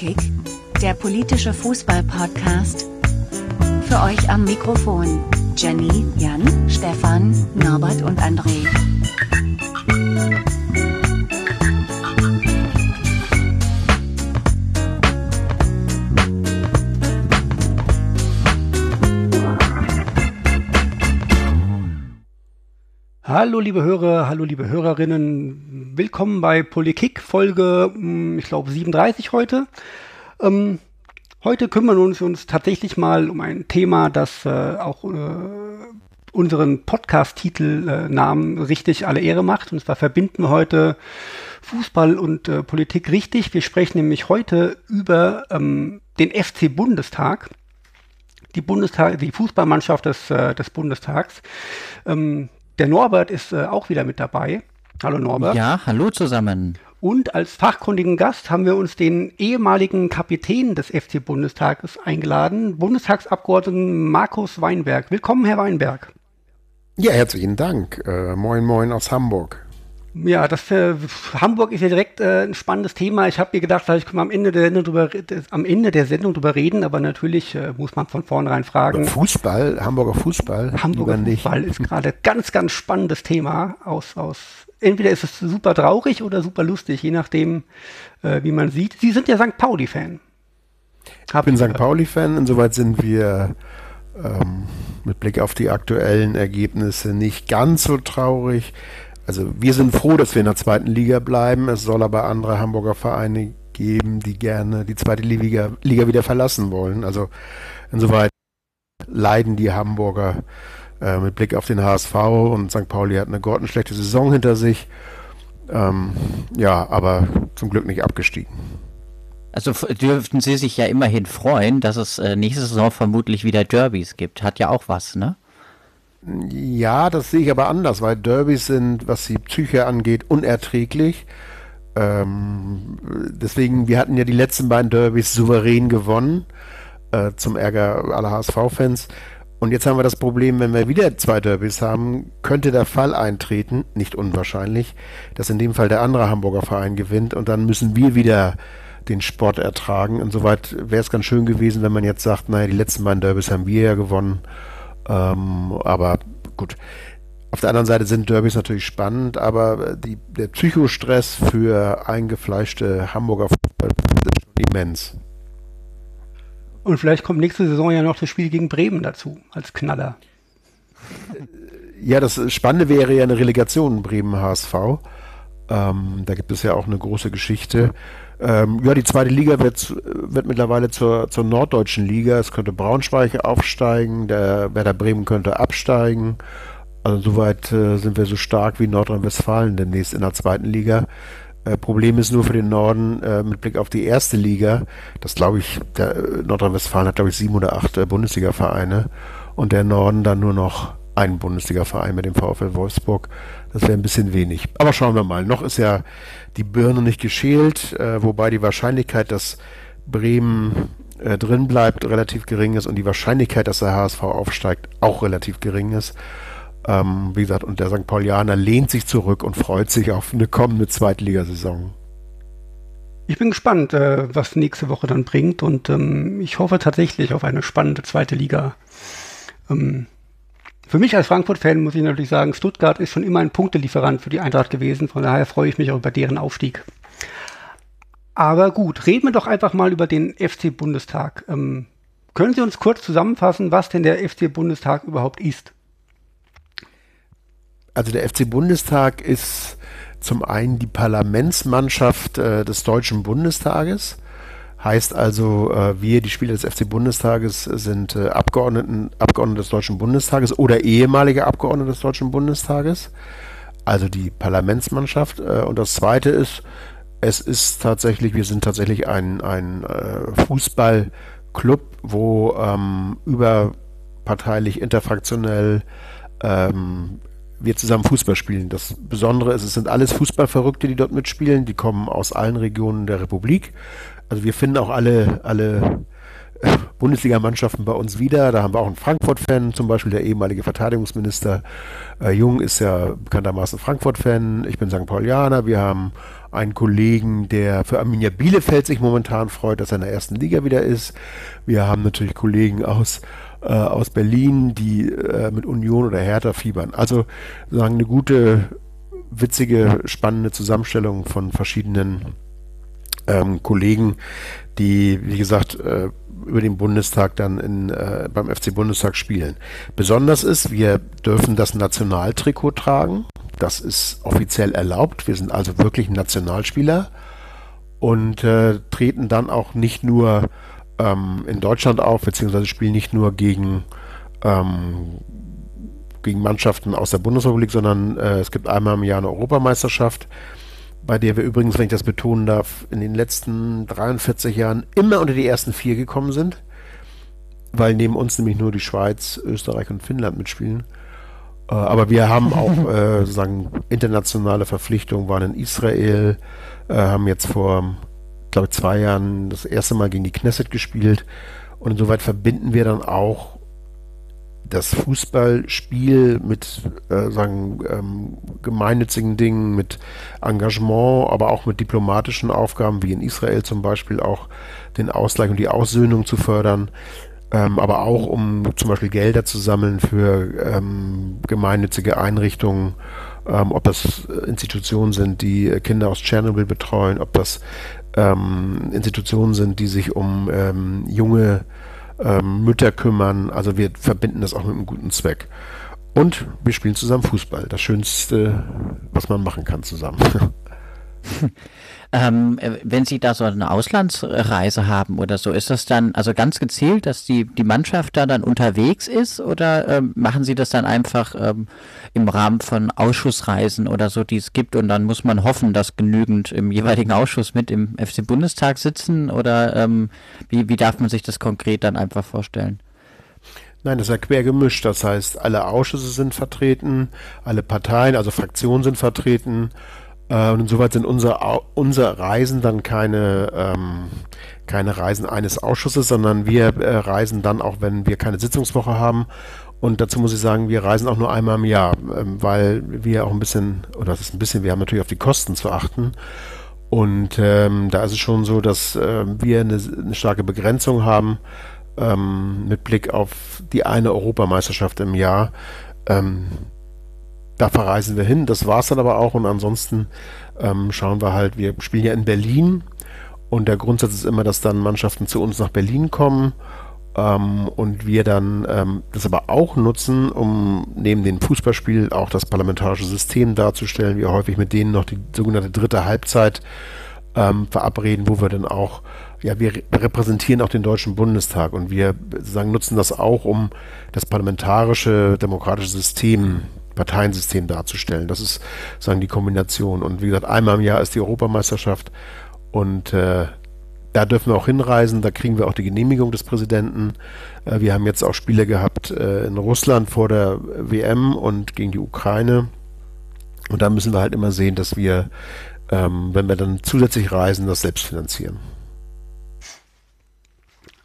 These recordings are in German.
Polikick, der politische Fußball-Podcast. Für euch am Mikrofon Jenny, Jan, Stefan, Norbert und André. Hallo liebe Hörer, hallo liebe Hörerinnen, willkommen bei Polikick Folge, hm, ich glaube 37 heute. Ähm, heute kümmern wir uns, uns tatsächlich mal um ein Thema, das äh, auch äh, unseren Podcast-Titelnamen äh, richtig alle Ehre macht. Und zwar verbinden wir heute Fußball und äh, Politik richtig. Wir sprechen nämlich heute über ähm, den FC Bundestag die Bundestag, die Fußballmannschaft des, äh, des Bundestags. Ähm, der Norbert ist äh, auch wieder mit dabei. Hallo Norbert. Ja, hallo zusammen. Und als fachkundigen Gast haben wir uns den ehemaligen Kapitän des FC Bundestages eingeladen, Bundestagsabgeordneten Markus Weinberg. Willkommen, Herr Weinberg. Ja, herzlichen Dank. Äh, moin, moin aus Hamburg. Ja, das äh, Hamburg ist ja direkt äh, ein spannendes Thema. Ich habe mir gedacht, vielleicht können wir am Ende der Sendung drüber, am Ende der Sendung drüber reden, aber natürlich äh, muss man von vornherein fragen. Fußball, Hamburger Fußball. Hamburger Fußball ist gerade ganz, ganz spannendes Thema. Aus, aus entweder ist es super traurig oder super lustig, je nachdem, äh, wie man sieht. Sie sind ja St. Pauli-Fan. Ich bin St. Pauli-Fan, insoweit sind wir ähm, mit Blick auf die aktuellen Ergebnisse nicht ganz so traurig. Also wir sind froh, dass wir in der zweiten Liga bleiben. Es soll aber andere Hamburger Vereine geben, die gerne die zweite Liga, Liga wieder verlassen wollen. Also insoweit leiden die Hamburger äh, mit Blick auf den HSV und St. Pauli hat eine grottenschlechte Saison hinter sich. Ähm, ja, aber zum Glück nicht abgestiegen. Also dürften Sie sich ja immerhin freuen, dass es äh, nächste Saison vermutlich wieder Derbys gibt. Hat ja auch was, ne? Ja, das sehe ich aber anders, weil Derbys sind, was die Psyche angeht, unerträglich. Ähm, deswegen, wir hatten ja die letzten beiden Derbys souverän gewonnen, äh, zum Ärger aller HSV-Fans. Und jetzt haben wir das Problem, wenn wir wieder zwei Derbys haben, könnte der Fall eintreten, nicht unwahrscheinlich, dass in dem Fall der andere Hamburger Verein gewinnt und dann müssen wir wieder den Sport ertragen. Insoweit wäre es ganz schön gewesen, wenn man jetzt sagt, naja, die letzten beiden Derbys haben wir ja gewonnen. Ähm, aber gut. Auf der anderen Seite sind Derbys natürlich spannend, aber die, der Psychostress für eingefleischte Hamburger Fußball ist schon immens. Und vielleicht kommt nächste Saison ja noch das Spiel gegen Bremen dazu, als Knaller. Ja, das Spannende wäre ja eine Relegation Bremen-HSV. Ähm, da gibt es ja auch eine große Geschichte. Ähm, ja, die zweite Liga wird, wird mittlerweile zur, zur norddeutschen Liga. Es könnte Braunschweig aufsteigen, der Werder Bremen könnte absteigen. Also soweit äh, sind wir so stark wie Nordrhein-Westfalen demnächst in der zweiten Liga. Äh, Problem ist nur für den Norden äh, mit Blick auf die erste Liga. Das glaube ich, der äh, Nordrhein-Westfalen hat glaube ich sieben oder acht äh, Bundesliga-Vereine und der Norden dann nur noch einen Bundesliga-Verein mit dem VfL Wolfsburg. Das wäre ein bisschen wenig. Aber schauen wir mal. Noch ist ja die Birne nicht geschält, äh, wobei die Wahrscheinlichkeit, dass Bremen äh, drin bleibt, relativ gering ist und die Wahrscheinlichkeit, dass der HSV aufsteigt, auch relativ gering ist. Ähm, wie gesagt, und der St. Paulianer lehnt sich zurück und freut sich auf eine kommende Zweitligasaison. Ich bin gespannt, äh, was nächste Woche dann bringt und ähm, ich hoffe tatsächlich auf eine spannende zweite Liga. Ähm, für mich als Frankfurt-Fan muss ich natürlich sagen, Stuttgart ist schon immer ein Punktelieferant für die Eintracht gewesen. Von daher freue ich mich auch über deren Aufstieg. Aber gut, reden wir doch einfach mal über den FC Bundestag. Ähm, können Sie uns kurz zusammenfassen, was denn der FC Bundestag überhaupt ist? Also der FC Bundestag ist zum einen die Parlamentsmannschaft äh, des Deutschen Bundestages. Heißt also, äh, wir, die Spieler des FC Bundestages, sind äh, Abgeordneten, Abgeordnete des Deutschen Bundestages oder ehemalige Abgeordnete des Deutschen Bundestages. Also die Parlamentsmannschaft. Äh, und das Zweite ist, es ist tatsächlich, wir sind tatsächlich ein, ein äh, Fußballclub, wo ähm, überparteilich, interfraktionell ähm, wir zusammen Fußball spielen. Das Besondere ist, es sind alles Fußballverrückte, die dort mitspielen. Die kommen aus allen Regionen der Republik. Also wir finden auch alle, alle äh, Bundesligamannschaften bei uns wieder. Da haben wir auch einen Frankfurt-Fan, zum Beispiel der ehemalige Verteidigungsminister äh, Jung ist ja bekanntermaßen Frankfurt-Fan. Ich bin St. Paulianer. Wir haben einen Kollegen, der für Arminia Bielefeld sich momentan freut, dass er in der ersten Liga wieder ist. Wir haben natürlich Kollegen aus, äh, aus Berlin, die äh, mit Union oder Hertha fiebern. Also sagen eine gute, witzige, spannende Zusammenstellung von verschiedenen ähm, Kollegen, die, wie gesagt, äh, über den Bundestag dann in, äh, beim FC Bundestag spielen. Besonders ist, wir dürfen das Nationaltrikot tragen. Das ist offiziell erlaubt. Wir sind also wirklich Nationalspieler und äh, treten dann auch nicht nur ähm, in Deutschland auf, beziehungsweise spielen nicht nur gegen, ähm, gegen Mannschaften aus der Bundesrepublik, sondern äh, es gibt einmal im Jahr eine Europameisterschaft bei der wir übrigens, wenn ich das betonen darf, in den letzten 43 Jahren immer unter die ersten vier gekommen sind, weil neben uns nämlich nur die Schweiz, Österreich und Finnland mitspielen. Äh, aber wir haben auch äh, sozusagen internationale Verpflichtungen, waren in Israel, äh, haben jetzt vor, glaube ich, zwei Jahren das erste Mal gegen die Knesset gespielt. Und insoweit verbinden wir dann auch das Fußballspiel mit äh, sagen, ähm, gemeinnützigen Dingen, mit Engagement, aber auch mit diplomatischen Aufgaben, wie in Israel zum Beispiel auch den Ausgleich und die Aussöhnung zu fördern, ähm, aber auch um zum Beispiel Gelder zu sammeln für ähm, gemeinnützige Einrichtungen, ähm, ob das Institutionen sind, die Kinder aus Tschernobyl betreuen, ob das ähm, Institutionen sind, die sich um ähm, junge ähm, Mütter kümmern. Also wir verbinden das auch mit einem guten Zweck. Und wir spielen zusammen Fußball. Das Schönste, was man machen kann zusammen. Ähm, äh, wenn Sie da so eine Auslandsreise haben oder so, ist das dann also ganz gezielt, dass die, die Mannschaft da dann unterwegs ist oder ähm, machen Sie das dann einfach ähm, im Rahmen von Ausschussreisen oder so, die es gibt und dann muss man hoffen, dass genügend im jeweiligen Ausschuss mit im FC Bundestag sitzen oder ähm, wie, wie darf man sich das konkret dann einfach vorstellen? Nein, das ist ja quer gemischt. Das heißt, alle Ausschüsse sind vertreten, alle Parteien, also Fraktionen sind vertreten und insoweit sind unsere, unsere Reisen dann keine, ähm, keine Reisen eines Ausschusses, sondern wir äh, reisen dann auch, wenn wir keine Sitzungswoche haben. Und dazu muss ich sagen, wir reisen auch nur einmal im Jahr, ähm, weil wir auch ein bisschen, oder das ist ein bisschen, wir haben natürlich auf die Kosten zu achten. Und ähm, da ist es schon so, dass äh, wir eine, eine, starke Begrenzung haben ähm, mit Blick auf die eine Europameisterschaft im Jahr. Da verreisen wir hin. Das war es dann aber auch. Und ansonsten ähm, schauen wir halt, wir spielen ja in Berlin. Und der Grundsatz ist immer, dass dann Mannschaften zu uns nach Berlin kommen ähm, und wir dann ähm, das aber auch nutzen, um neben dem Fußballspiel auch das parlamentarische System darzustellen. Wir häufig mit denen noch die sogenannte dritte Halbzeit ähm, verabreden, wo wir dann auch, ja, wir repräsentieren auch den Deutschen Bundestag und wir sagen, nutzen das auch, um das parlamentarische, demokratische System Parteiensystem darzustellen. Das ist sagen die Kombination. Und wie gesagt, einmal im Jahr ist die Europameisterschaft und äh, da dürfen wir auch hinreisen, da kriegen wir auch die Genehmigung des Präsidenten. Äh, wir haben jetzt auch Spiele gehabt äh, in Russland vor der WM und gegen die Ukraine. Und da müssen wir halt immer sehen, dass wir, ähm, wenn wir dann zusätzlich reisen, das selbst finanzieren.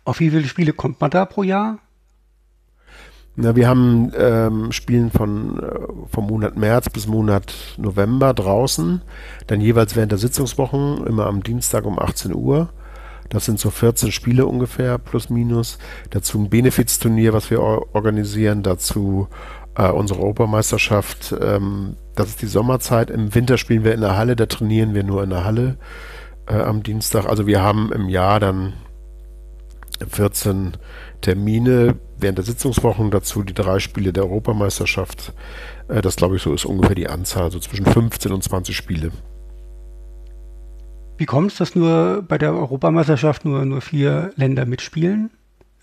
Auf wie viele Spiele kommt man da pro Jahr? Na, wir haben ähm, Spielen von äh, vom Monat März bis Monat November draußen, dann jeweils während der Sitzungswochen, immer am Dienstag um 18 Uhr. Das sind so 14 Spiele ungefähr, plus minus. Dazu ein Benefizturnier, was wir organisieren. Dazu äh, unsere Europameisterschaft. Ähm, das ist die Sommerzeit. Im Winter spielen wir in der Halle, da trainieren wir nur in der Halle äh, am Dienstag. Also wir haben im Jahr dann 14 Termine während der Sitzungswochen, dazu die drei Spiele der Europameisterschaft. Äh, das glaube ich so ist ungefähr die Anzahl, so zwischen 15 und 20 Spiele. Wie kommt es, dass nur bei der Europameisterschaft nur, nur vier Länder mitspielen?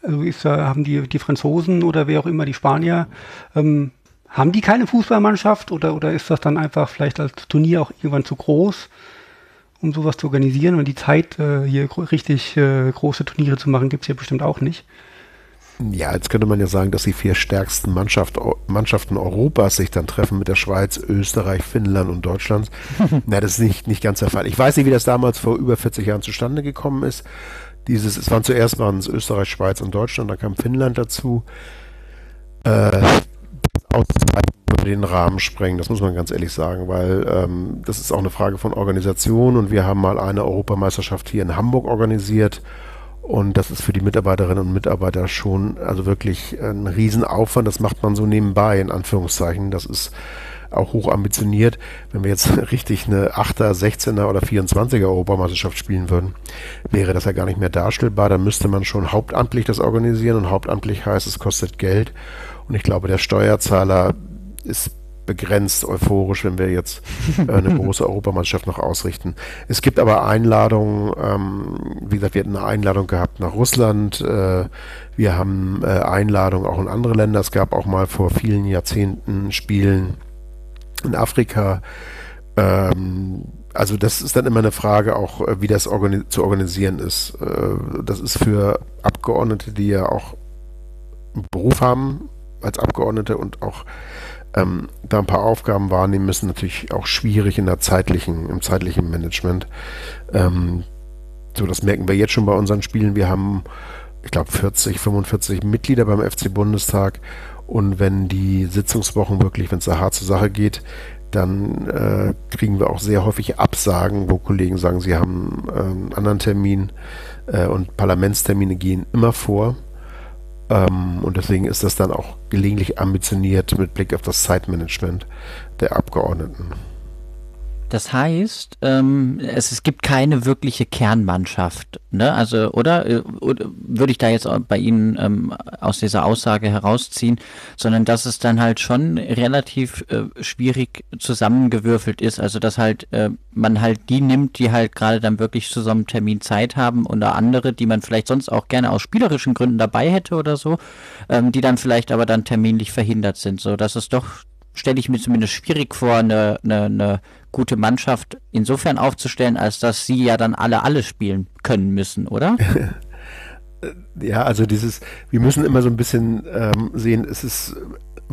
Also ist, haben die, die Franzosen oder wer auch immer, die Spanier, ähm, haben die keine Fußballmannschaft oder, oder ist das dann einfach vielleicht als Turnier auch irgendwann zu groß? um sowas zu organisieren. Und die Zeit, äh, hier richtig äh, große Turniere zu machen, gibt es hier bestimmt auch nicht. Ja, jetzt könnte man ja sagen, dass die vier stärksten Mannschaft, Mannschaften Europas sich dann treffen mit der Schweiz, Österreich, Finnland und Deutschland. Na, das ist nicht, nicht ganz der Fall. Ich weiß nicht, wie das damals vor über 40 Jahren zustande gekommen ist. Dieses, es waren zuerst waren es Österreich, Schweiz und Deutschland, da kam Finnland dazu. Äh, auszuweiten würde den Rahmen sprengen, das muss man ganz ehrlich sagen, weil ähm, das ist auch eine Frage von Organisation und wir haben mal eine Europameisterschaft hier in Hamburg organisiert und das ist für die Mitarbeiterinnen und Mitarbeiter schon also wirklich ein Riesenaufwand. Das macht man so nebenbei, in Anführungszeichen. Das ist auch hoch ambitioniert. Wenn wir jetzt richtig eine 8er, 16er oder 24er Europameisterschaft spielen würden, wäre das ja gar nicht mehr darstellbar. Dann müsste man schon hauptamtlich das organisieren und hauptamtlich heißt, es kostet Geld. Und ich glaube, der Steuerzahler ist begrenzt euphorisch, wenn wir jetzt äh, eine große Europameisterschaft noch ausrichten. Es gibt aber Einladungen, ähm, wie gesagt, wir hatten eine Einladung gehabt nach Russland, äh, wir haben äh, Einladungen auch in andere Länder. Es gab auch mal vor vielen Jahrzehnten Spielen in Afrika. Ähm, also das ist dann immer eine Frage auch, äh, wie das organi zu organisieren ist. Äh, das ist für Abgeordnete, die ja auch einen Beruf haben als Abgeordnete und auch ähm, da ein paar Aufgaben wahrnehmen müssen, natürlich auch schwierig in der zeitlichen, im zeitlichen Management. Ähm, so, das merken wir jetzt schon bei unseren Spielen. Wir haben, ich glaube, 40, 45 Mitglieder beim FC Bundestag und wenn die Sitzungswochen wirklich, wenn es da hart zur Sache geht, dann äh, kriegen wir auch sehr häufig Absagen, wo Kollegen sagen, sie haben äh, einen anderen Termin äh, und Parlamentstermine gehen immer vor. Ähm, und deswegen ist das dann auch gelegentlich ambitioniert mit Blick auf das Zeitmanagement der Abgeordneten. Das heißt, ähm, es, es gibt keine wirkliche Kernmannschaft, ne? Also, oder, äh, oder würde ich da jetzt bei Ihnen ähm, aus dieser Aussage herausziehen, sondern dass es dann halt schon relativ äh, schwierig zusammengewürfelt ist. Also, dass halt äh, man halt die nimmt, die halt gerade dann wirklich zu so einem Termin Zeit haben oder andere, die man vielleicht sonst auch gerne aus spielerischen Gründen dabei hätte oder so, ähm, die dann vielleicht aber dann terminlich verhindert sind. So, dass es doch stelle ich mir zumindest schwierig vor, eine, eine, eine gute Mannschaft insofern aufzustellen, als dass sie ja dann alle alle spielen können müssen, oder? ja, also dieses, wir müssen immer so ein bisschen ähm, sehen, es ist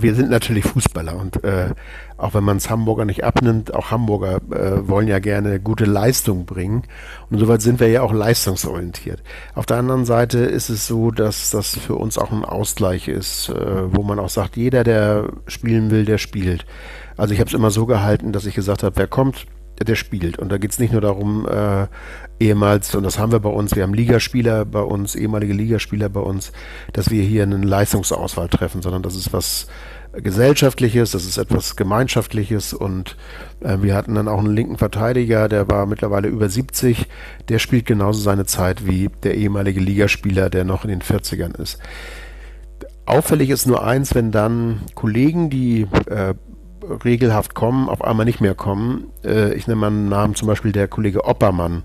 wir sind natürlich Fußballer und äh, auch wenn man es Hamburger nicht abnimmt, auch Hamburger äh, wollen ja gerne gute Leistung bringen. Und soweit sind wir ja auch leistungsorientiert. Auf der anderen Seite ist es so, dass das für uns auch ein Ausgleich ist, äh, wo man auch sagt, jeder, der spielen will, der spielt. Also ich habe es immer so gehalten, dass ich gesagt habe, wer kommt, der spielt. Und da geht es nicht nur darum, äh, ehemals, und das haben wir bei uns, wir haben Ligaspieler bei uns, ehemalige Ligaspieler bei uns, dass wir hier eine Leistungsauswahl treffen, sondern das ist was Gesellschaftliches, das ist etwas Gemeinschaftliches und äh, wir hatten dann auch einen linken Verteidiger, der war mittlerweile über 70, der spielt genauso seine Zeit wie der ehemalige Ligaspieler, der noch in den 40ern ist. Auffällig ist nur eins, wenn dann Kollegen, die äh, regelhaft kommen, auf einmal nicht mehr kommen. Äh, ich nenne mal einen Namen, zum Beispiel der Kollege Oppermann.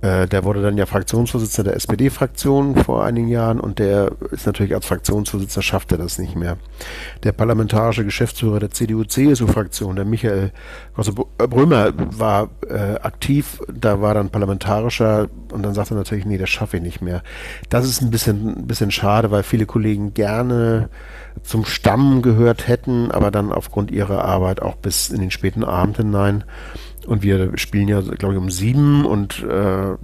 Äh, der wurde dann ja Fraktionsvorsitzender der SPD-Fraktion vor einigen Jahren und der ist natürlich als Fraktionsvorsitzender schafft er das nicht mehr. Der parlamentarische Geschäftsführer der CDU-CSU-Fraktion, der Michael Brömer, war äh, aktiv, da war dann parlamentarischer und dann sagte er natürlich, nee, das schaffe ich nicht mehr. Das ist ein bisschen, ein bisschen schade, weil viele Kollegen gerne zum Stamm gehört hätten, aber dann aufgrund ihrer Arbeit auch bis in den späten Abend hinein und wir spielen ja, glaube ich, um sieben und äh,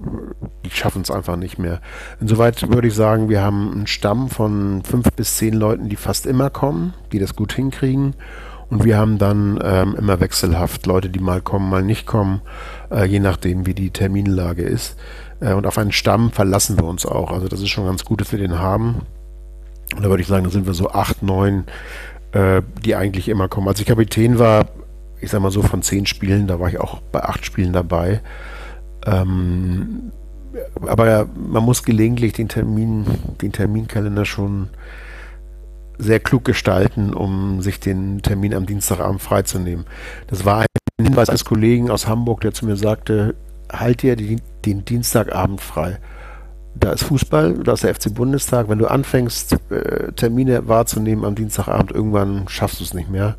die schaffen es einfach nicht mehr. Insoweit würde ich sagen, wir haben einen Stamm von fünf bis zehn Leuten, die fast immer kommen, die das gut hinkriegen. Und wir haben dann ähm, immer wechselhaft Leute, die mal kommen, mal nicht kommen, äh, je nachdem, wie die Terminlage ist. Äh, und auf einen Stamm verlassen wir uns auch. Also das ist schon ganz gut, dass wir den haben. Und da würde ich sagen, da sind wir so acht, neun, äh, die eigentlich immer kommen. Als ich Kapitän war, ich sag mal so, von zehn Spielen, da war ich auch bei acht Spielen dabei. Ähm, aber man muss gelegentlich den Termin, den Terminkalender schon sehr klug gestalten, um sich den Termin am Dienstagabend freizunehmen. Das war ein Hinweis eines Kollegen aus Hamburg, der zu mir sagte, halt dir den, den Dienstagabend frei. Da ist Fußball, da ist der FC Bundestag. Wenn du anfängst, äh, Termine wahrzunehmen am Dienstagabend, irgendwann schaffst du es nicht mehr.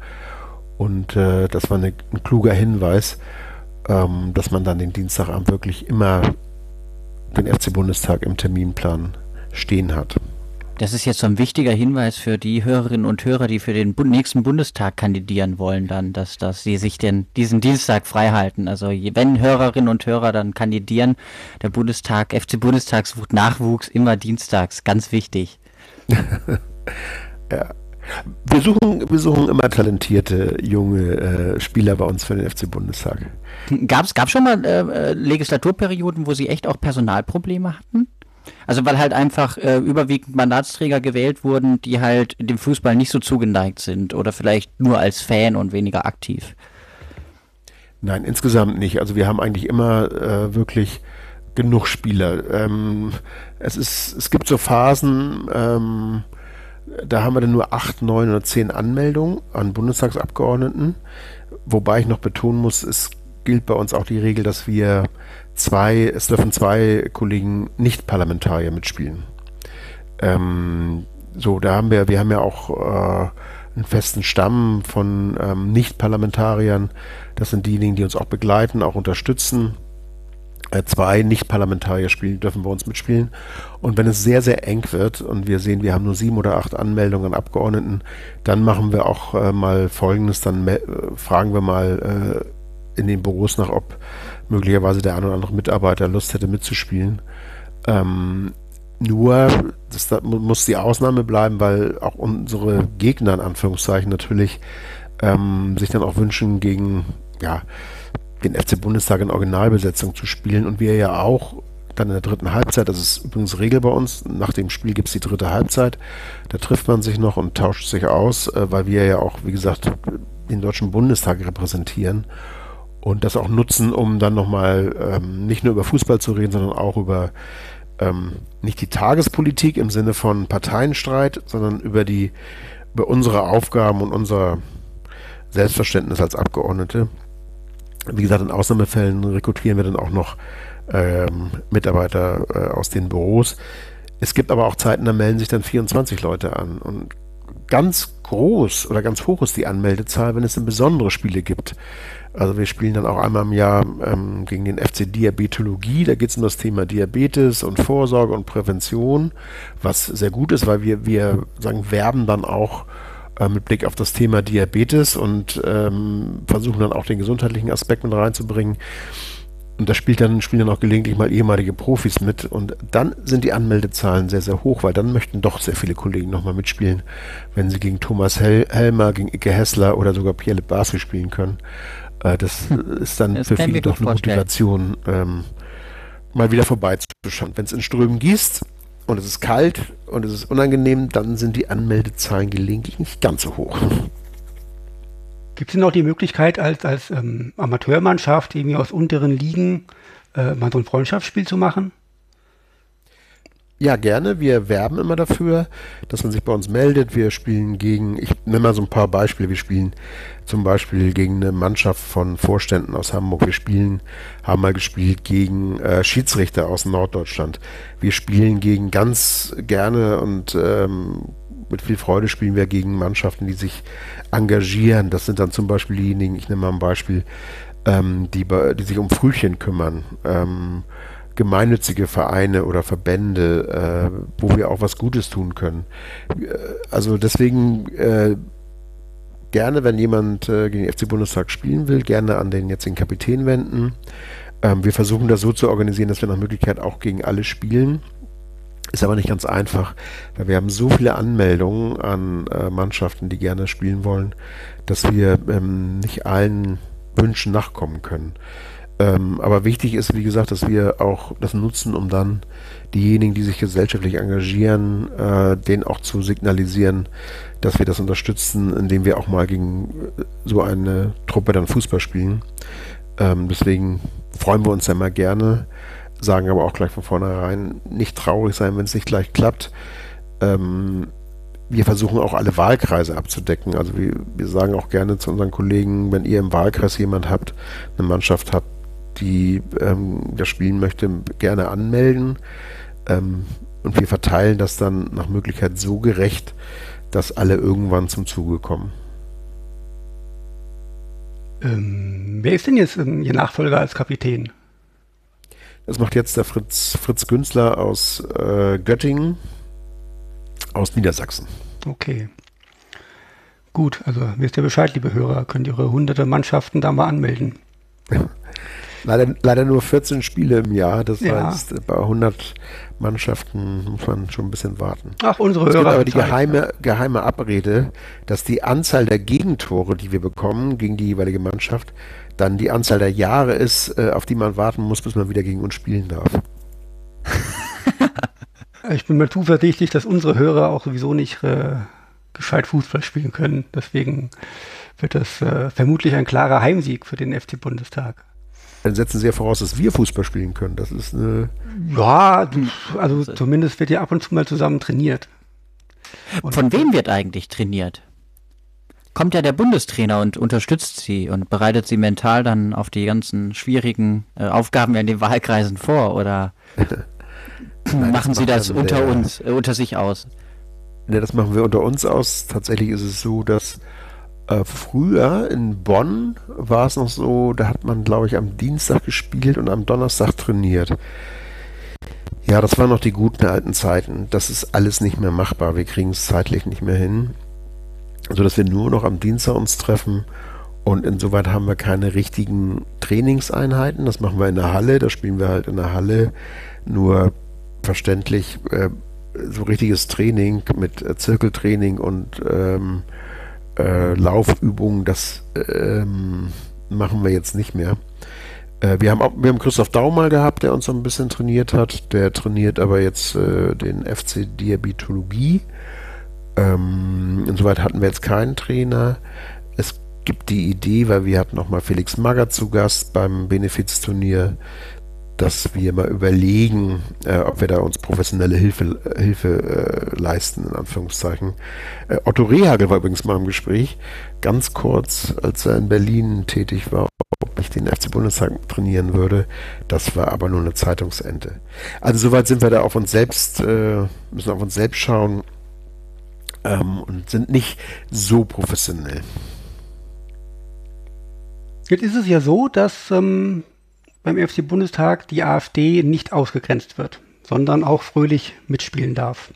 Und äh, das war eine, ein kluger Hinweis, ähm, dass man dann den Dienstagabend wirklich immer den FC Bundestag im Terminplan stehen hat. Das ist jetzt so ein wichtiger Hinweis für die Hörerinnen und Hörer, die für den nächsten Bundestag kandidieren wollen, dann, dass, dass sie sich den, diesen Dienstag freihalten. Also wenn Hörerinnen und Hörer dann kandidieren, der Bundestag, FC Bundestag sucht Nachwuchs immer dienstags, ganz wichtig. ja. Wir suchen, wir suchen immer talentierte junge äh, Spieler bei uns für den FC Bundestag. Gab es schon mal äh, äh, Legislaturperioden, wo Sie echt auch Personalprobleme hatten? Also weil halt einfach äh, überwiegend Mandatsträger gewählt wurden, die halt dem Fußball nicht so zugeneigt sind oder vielleicht nur als Fan und weniger aktiv. Nein, insgesamt nicht. Also wir haben eigentlich immer äh, wirklich genug Spieler. Ähm, es ist, es gibt so Phasen, ähm, da haben wir dann nur acht, neun oder zehn Anmeldungen an Bundestagsabgeordneten. Wobei ich noch betonen muss, es gilt bei uns auch die Regel, dass wir zwei, es dürfen zwei Kollegen nicht Parlamentarier mitspielen. Ähm, so, da haben wir, wir haben ja auch äh, einen festen Stamm von ähm, Nicht-Parlamentariern. Das sind diejenigen, die uns auch begleiten, auch unterstützen. Äh, zwei Nicht-Parlamentarier spielen, dürfen bei uns mitspielen. Und wenn es sehr, sehr eng wird und wir sehen, wir haben nur sieben oder acht Anmeldungen an Abgeordneten, dann machen wir auch äh, mal Folgendes, dann äh, fragen wir mal äh, in den Büros nach, ob möglicherweise der ein oder andere Mitarbeiter Lust hätte mitzuspielen. Ähm, nur, das, das muss die Ausnahme bleiben, weil auch unsere Gegner in Anführungszeichen natürlich ähm, sich dann auch wünschen, gegen ja, den FC Bundestag in Originalbesetzung zu spielen. Und wir ja auch dann in der dritten Halbzeit, das ist übrigens Regel bei uns, nach dem Spiel gibt es die dritte Halbzeit, da trifft man sich noch und tauscht sich aus, äh, weil wir ja auch, wie gesagt, den Deutschen Bundestag repräsentieren und das auch nutzen, um dann nochmal ähm, nicht nur über Fußball zu reden, sondern auch über ähm, nicht die Tagespolitik im Sinne von Parteienstreit, sondern über die über unsere Aufgaben und unser Selbstverständnis als Abgeordnete. Wie gesagt, in Ausnahmefällen rekrutieren wir dann auch noch ähm, Mitarbeiter äh, aus den Büros. Es gibt aber auch Zeiten, da melden sich dann 24 Leute an. Und ganz groß oder ganz hoch ist die Anmeldezahl, wenn es dann besondere Spiele gibt. Also wir spielen dann auch einmal im Jahr ähm, gegen den FC Diabetologie. Da geht es um das Thema Diabetes und Vorsorge und Prävention, was sehr gut ist, weil wir, wir sagen, werben dann auch äh, mit Blick auf das Thema Diabetes und ähm, versuchen dann auch den gesundheitlichen Aspekt mit reinzubringen. Und da spielt dann, spielen dann auch gelegentlich mal ehemalige Profis mit. Und dann sind die Anmeldezahlen sehr, sehr hoch, weil dann möchten doch sehr viele Kollegen nochmal mitspielen, wenn sie gegen Thomas Hel Helmer, gegen Icke Hessler oder sogar Pierre Barsi spielen können. Äh, das hm. ist dann das für viele doch eine Motivation, ähm, mal wieder vorbeizuschauen. Wenn es in Strömen gießt und es ist kalt und es ist unangenehm, dann sind die Anmeldezahlen gelegentlich nicht ganz so hoch. Gibt es denn auch die Möglichkeit, als, als ähm, Amateurmannschaft irgendwie aus unteren Ligen äh, mal so ein Freundschaftsspiel zu machen? Ja, gerne. Wir werben immer dafür, dass man sich bei uns meldet. Wir spielen gegen, ich nenne mal so ein paar Beispiele. Wir spielen zum Beispiel gegen eine Mannschaft von Vorständen aus Hamburg. Wir spielen, haben mal gespielt gegen äh, Schiedsrichter aus Norddeutschland. Wir spielen gegen ganz gerne und ähm, mit viel Freude spielen wir gegen Mannschaften, die sich engagieren. Das sind dann zum Beispiel diejenigen, ich nehme mal ein Beispiel, ähm, die, die sich um Frühchen kümmern. Ähm, gemeinnützige Vereine oder Verbände, äh, wo wir auch was Gutes tun können. Äh, also deswegen äh, gerne, wenn jemand äh, gegen den FC Bundestag spielen will, gerne an den jetzigen Kapitän wenden. Ähm, wir versuchen das so zu organisieren, dass wir nach Möglichkeit auch gegen alle spielen. Ist aber nicht ganz einfach, weil wir haben so viele Anmeldungen an äh, Mannschaften, die gerne spielen wollen, dass wir ähm, nicht allen Wünschen nachkommen können. Ähm, aber wichtig ist, wie gesagt, dass wir auch das nutzen, um dann diejenigen, die sich gesellschaftlich engagieren, äh, denen auch zu signalisieren, dass wir das unterstützen, indem wir auch mal gegen äh, so eine Truppe dann Fußball spielen. Ähm, deswegen freuen wir uns ja immer gerne, sagen aber auch gleich von vornherein, nicht traurig sein, wenn es nicht gleich klappt. Ähm, wir versuchen auch alle Wahlkreise abzudecken. Also wir, wir sagen auch gerne zu unseren Kollegen, wenn ihr im Wahlkreis jemand habt, eine Mannschaft habt, die ähm, das spielen möchte, gerne anmelden. Ähm, und wir verteilen das dann nach Möglichkeit so gerecht, dass alle irgendwann zum Zuge kommen. Ähm, wer ist denn jetzt ähm, Ihr Nachfolger als Kapitän? Das macht jetzt der Fritz, Fritz Günzler aus äh, Göttingen, aus Niedersachsen. Okay. Gut, also wisst ihr Bescheid, liebe Hörer, könnt ihr eure hunderte Mannschaften da mal anmelden. leider, leider nur 14 Spiele im Jahr. Das Ja. heißt, bei 100 Mannschaften muss man schon ein bisschen warten. Ach, unsere Es gibt Hörer. aber die geheime, geheime Abrede, dass die Anzahl der Gegentore, die wir bekommen gegen die jeweilige Mannschaft, dann die Anzahl der Jahre ist, äh, auf die man warten muss, bis man wieder gegen uns spielen darf. Ich bin mir zuversichtlich, dass unsere Hörer auch sowieso nicht äh, gescheit Fußball spielen können. Deswegen wird das äh, vermutlich ein klarer Heimsieg für den FC Bundestag. Dann setzen sie ja voraus, dass wir Fußball spielen können. Das ist eine. Ja, du- also zumindest wird ja ab und zu mal zusammen trainiert. Und Von wem wird eigentlich trainiert? Kommt ja der Bundestrainer und unterstützt sie und bereitet sie mental dann auf die ganzen schwierigen äh, Aufgaben in den Wahlkreisen vor oder Nein, machen das sie das unter der- uns, äh, unter sich aus? Ne, das machen wir unter uns aus. Tatsächlich ist es so, dass äh, früher in Bonn war es noch so, da hat man, glaube ich, am Dienstag gespielt und am Donnerstag trainiert. Ja, das waren noch die guten alten Zeiten. Das ist alles nicht mehr machbar. Wir kriegen es zeitlich nicht mehr hin. So dass wir nur noch am Dienstag uns treffen. Und insoweit haben wir keine richtigen Trainingseinheiten. Das machen wir in der Halle. Da spielen wir halt in der Halle. Nur verständlich, äh, so richtiges Training mit äh, Zirkeltraining und ähm, äh, Laufübungen, das ähm, machen wir jetzt nicht mehr. Äh, wir, haben auch, wir haben Christoph Daum mal gehabt, der uns ein bisschen trainiert hat. Der trainiert aber jetzt äh, den FC Diabetologie. Ähm, insoweit hatten wir jetzt keinen Trainer. Es gibt die Idee, weil wir hatten noch mal Felix Magath zu Gast beim Benefizturnier, dass wir mal überlegen, äh, ob wir da uns professionelle Hilfe, Hilfe äh, leisten, in Anführungszeichen. Äh, Otto Rehagel war übrigens mal im Gespräch, ganz kurz, als er in Berlin tätig war, ob ich den FC Bundestag trainieren würde. Das war aber nur eine Zeitungsente. Also soweit sind wir da auf uns selbst, äh, müssen auf uns selbst schauen ähm, und sind nicht so professionell. Jetzt ist es ja so, dass ähm, beim FC Bundestag die AfD nicht ausgegrenzt wird, sondern auch fröhlich mitspielen darf.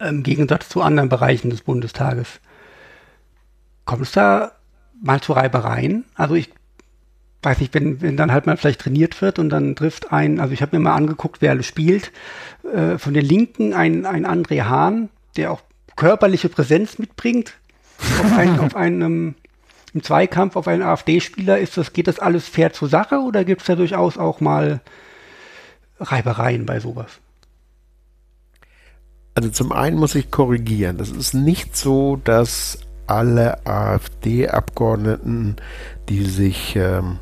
Im Gegensatz zu anderen Bereichen des Bundestages. Kommt es da mal zu Reibereien? Also ich weiß nicht, wenn, wenn dann halt mal vielleicht trainiert wird und dann trifft ein, also ich habe mir mal angeguckt, wer alles spielt, äh, von den Linken ein, ein André Hahn, der auch körperliche Präsenz mitbringt, auf, einen, auf einem im Zweikampf auf einen AfD-Spieler, ist das, geht das alles fair zur Sache oder gibt es da durchaus auch mal Reibereien bei sowas? Also zum einen muss ich korrigieren. Das ist nicht so, dass alle AfD-Abgeordneten, die sich ähm,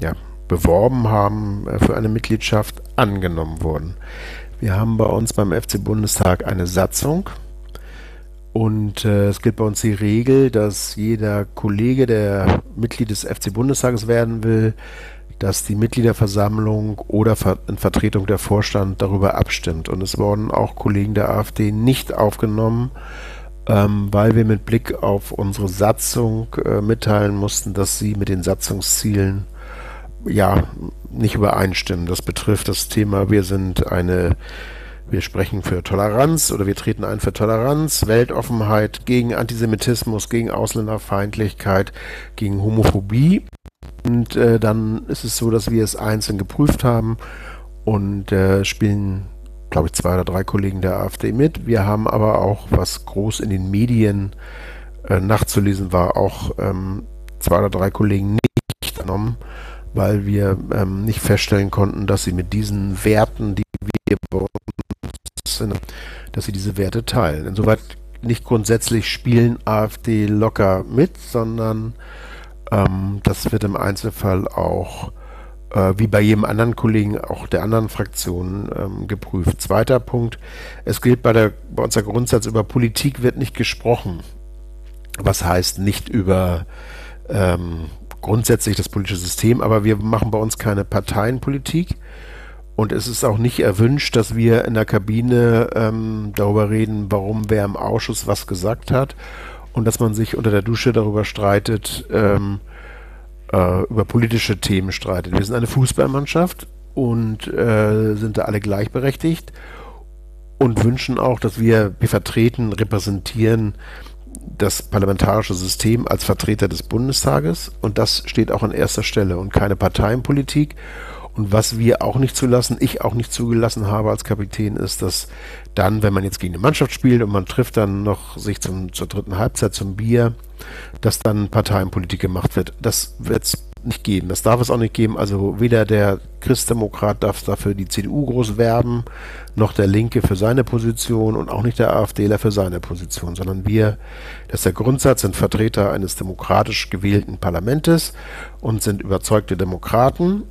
ja, beworben haben äh, für eine Mitgliedschaft, angenommen wurden. Wir haben bei uns beim FC Bundestag eine Satzung und äh, es gilt bei uns die Regel, dass jeder Kollege, der Mitglied des FC Bundestages werden will, dass die Mitgliederversammlung oder in Vertretung der Vorstand darüber abstimmt. Und es wurden auch Kollegen der AfD nicht aufgenommen, ähm, weil wir mit Blick auf unsere Satzung äh, mitteilen mussten, dass sie mit den Satzungszielen ja nicht übereinstimmen. Das betrifft das Thema, wir sind eine wir sprechen für Toleranz oder wir treten ein für Toleranz, Weltoffenheit, gegen Antisemitismus, gegen Ausländerfeindlichkeit, gegen Homophobie. Und äh, dann ist es so, dass wir es einzeln geprüft haben und äh, spielen, glaube ich, zwei oder drei Kollegen der AfD mit. Wir haben aber auch, was groß in den Medien äh, nachzulesen war, auch ähm, zwei oder drei Kollegen nicht genommen, weil wir ähm, nicht feststellen konnten, dass sie mit diesen Werten, die wir bei dass sie diese Werte teilen. Insoweit nicht grundsätzlich spielen AfD locker mit, sondern ähm, das wird im Einzelfall auch äh, wie bei jedem anderen Kollegen auch der anderen Fraktionen ähm, geprüft. Zweiter Punkt, es gilt bei, der, bei unser Grundsatz, über Politik wird nicht gesprochen. Was heißt nicht über ähm, grundsätzlich das politische System, aber wir machen bei uns keine Parteienpolitik. Und es ist auch nicht erwünscht, dass wir in der Kabine ähm, darüber reden, warum wer im Ausschuss was gesagt hat und dass man sich unter der Dusche darüber streitet, ähm, äh, über politische Themen streitet. Wir sind eine Fußballmannschaft und äh, sind da alle gleichberechtigt und wünschen auch, dass wir, wir vertreten, repräsentieren das parlamentarische System als Vertreter des Bundestages und das steht auch an erster Stelle und keine Parteienpolitik. Und was wir auch nicht zulassen, ich auch nicht zugelassen habe als Kapitän, ist, dass dann, wenn man jetzt gegen eine Mannschaft spielt und man trifft dann noch sich zum, zur dritten Halbzeit zum Bier, dass dann Parteienpolitik gemacht wird. Das wird es nicht geben. Das darf es auch nicht geben. Also weder der Christdemokrat darf dafür die CDU groß werben, noch der Linke für seine Position und auch nicht der AfDler für seine Position, sondern wir, das ist der Grundsatz, sind Vertreter eines demokratisch gewählten Parlamentes und sind überzeugte Demokraten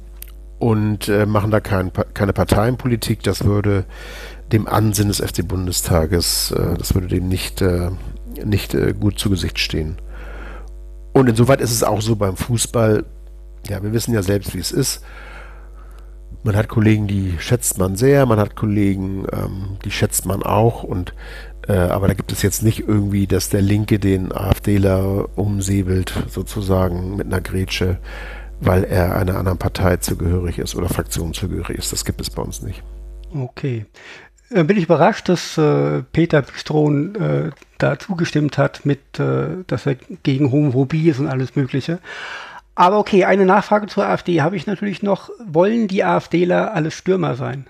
und äh, machen da kein, keine Parteienpolitik. Das würde dem Ansinn des FC-Bundestages, äh, das würde dem nicht, äh, nicht äh, gut zu Gesicht stehen. Und insoweit ist es auch so beim Fußball, ja, wir wissen ja selbst, wie es ist. Man hat Kollegen, die schätzt man sehr, man hat Kollegen, ähm, die schätzt man auch und äh, aber da gibt es jetzt nicht irgendwie, dass der Linke den AfDler umsäbelt, sozusagen mit einer Grätsche, weil er einer anderen Partei zugehörig ist oder Fraktion zugehörig ist. Das gibt es bei uns nicht. Okay. Äh, bin ich überrascht, dass äh, Peter Bistron äh, da zugestimmt hat, mit, äh, dass er gegen Homophobie ist und alles Mögliche. Aber okay, eine Nachfrage zur AfD habe ich natürlich noch. Wollen die AfDler alle Stürmer sein?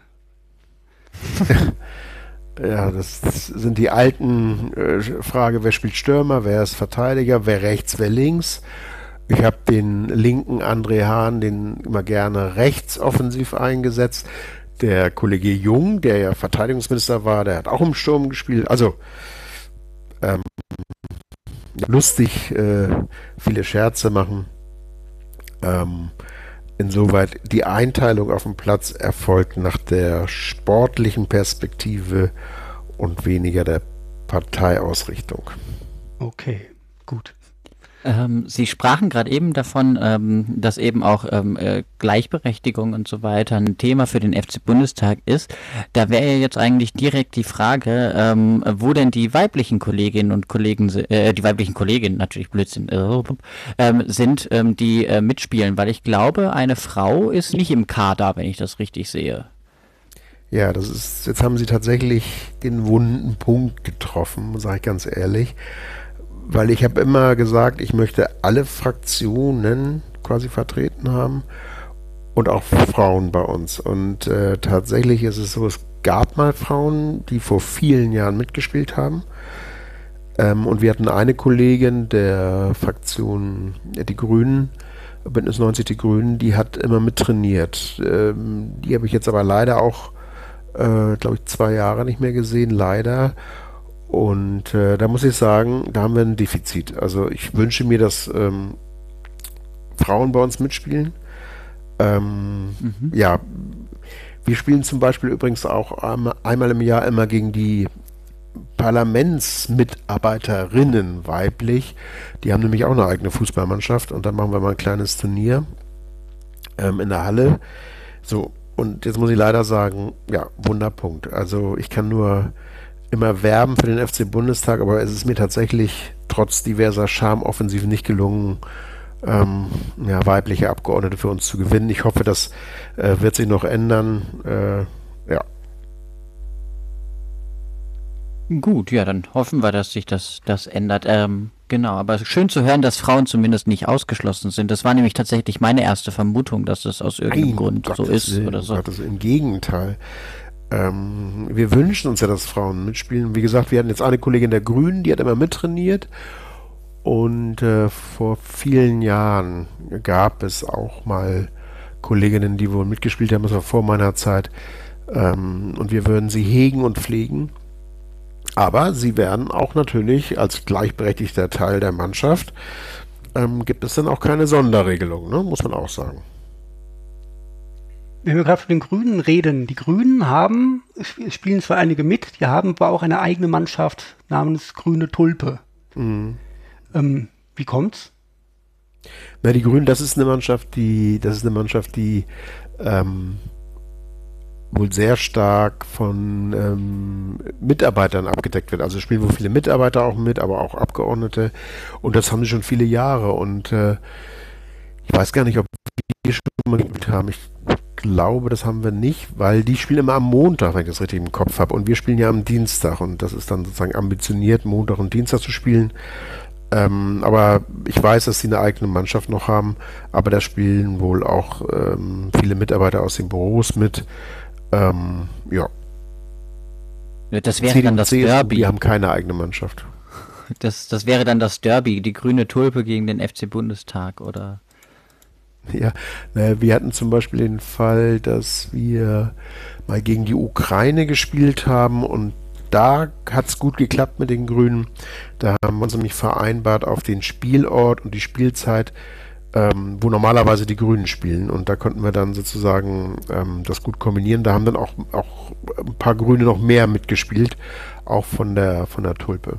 ja, das sind die alten äh, Frage, wer spielt Stürmer, wer ist Verteidiger, wer rechts, wer links. Ich habe den linken André Hahn, den immer gerne rechts offensiv eingesetzt. Der Kollege Jung, der ja Verteidigungsminister war, der hat auch im Sturm gespielt. Also ähm, lustig, äh, viele Scherze machen. Ähm, insoweit die Einteilung auf dem Platz erfolgt nach der sportlichen Perspektive und weniger der Parteiausrichtung. Okay, gut. Ähm, Sie sprachen gerade eben davon, ähm, dass eben auch ähm, äh, Gleichberechtigung und so weiter ein Thema für den FC Bundestag ist. Da wäre ja jetzt eigentlich direkt die Frage, ähm, wo denn die weiblichen Kolleginnen und Kollegen, äh, die weiblichen Kolleginnen, natürlich Blödsinn, äh, ähm, sind, ähm, die äh, mitspielen, weil ich glaube, eine Frau ist nicht im Kader, wenn ich das richtig sehe. Ja, das ist, jetzt haben Sie tatsächlich den wunden Punkt getroffen, sage ich ganz ehrlich weil ich habe immer gesagt, ich möchte alle Fraktionen quasi vertreten haben und auch Frauen bei uns. Und äh, tatsächlich ist es so, es gab mal Frauen, die vor vielen Jahren mitgespielt haben. Ähm, und wir hatten eine Kollegin der Fraktion äh, Die Grünen, Bündnis 90 Die Grünen, die hat immer mittrainiert. Ähm, die habe ich jetzt aber leider auch, äh, glaube ich, zwei Jahre nicht mehr gesehen, leider. Und äh, da muss ich sagen, da haben wir ein Defizit. Also ich wünsche mir, dass ähm, Frauen bei uns mitspielen. Ähm, mhm. Ja, wir spielen zum Beispiel übrigens auch einmal im Jahr immer gegen die Parlamentsmitarbeiterinnen weiblich. Die haben nämlich auch eine eigene Fußballmannschaft und dann machen wir mal ein kleines Turnier ähm, in der Halle. So, und jetzt muss ich leider sagen, ja, Wunderpunkt. Also ich kann nur immer werben für den FC Bundestag, aber es ist mir tatsächlich trotz diverser Charmoffensiven nicht gelungen, ähm, ja, weibliche Abgeordnete für uns zu gewinnen. Ich hoffe, das äh, wird sich noch ändern. Äh, ja. Gut, ja, dann hoffen wir, dass sich das, das ändert. Ähm, genau, aber schön zu hören, dass Frauen zumindest nicht ausgeschlossen sind. Das war nämlich tatsächlich meine erste Vermutung, dass das aus irgendeinem Nein, Grund Gottes so ist Willen, oder so. Gottes, Im Gegenteil. Ähm, wir wünschen uns ja, dass Frauen mitspielen. Wie gesagt, wir hatten jetzt eine Kollegin der Grünen, die hat immer mittrainiert. Und äh, vor vielen Jahren gab es auch mal Kolleginnen, die wohl mitgespielt haben, das war vor meiner Zeit. Ähm, und wir würden sie hegen und pflegen. Aber sie werden auch natürlich als gleichberechtigter Teil der Mannschaft, ähm, gibt es dann auch keine Sonderregelung, ne? muss man auch sagen wenn wir gerade von den Grünen reden, die Grünen haben, spielen zwar einige mit, die haben aber auch eine eigene Mannschaft namens Grüne Tulpe. Mhm. Ähm, wie kommt's? Na, die Grünen, das ist eine Mannschaft, die, das ist eine Mannschaft, die ähm, wohl sehr stark von ähm, Mitarbeitern abgedeckt wird. Also spielen wohl viele Mitarbeiter auch mit, aber auch Abgeordnete. Und das haben sie schon viele Jahre. Und äh, ich weiß gar nicht, ob wir schon mal gespielt haben. Ich glaube, das haben wir nicht, weil die spielen immer am Montag, wenn ich das richtig im Kopf habe. Und wir spielen ja am Dienstag. Und das ist dann sozusagen ambitioniert, Montag und Dienstag zu spielen. Ähm, aber ich weiß, dass sie eine eigene Mannschaft noch haben. Aber da spielen wohl auch ähm, viele Mitarbeiter aus den Büros mit. Ähm, ja. Das wäre dann das CSU, Derby. Die haben keine eigene Mannschaft. Das, das wäre dann das Derby, die grüne Tulpe gegen den FC Bundestag, oder? Ja, wir hatten zum Beispiel den Fall, dass wir mal gegen die Ukraine gespielt haben und da hat es gut geklappt mit den Grünen. Da haben wir uns nämlich vereinbart auf den Spielort und die Spielzeit, ähm, wo normalerweise die Grünen spielen. Und da konnten wir dann sozusagen ähm, das gut kombinieren. Da haben dann auch, auch ein paar Grüne noch mehr mitgespielt, auch von der, von der Tulpe.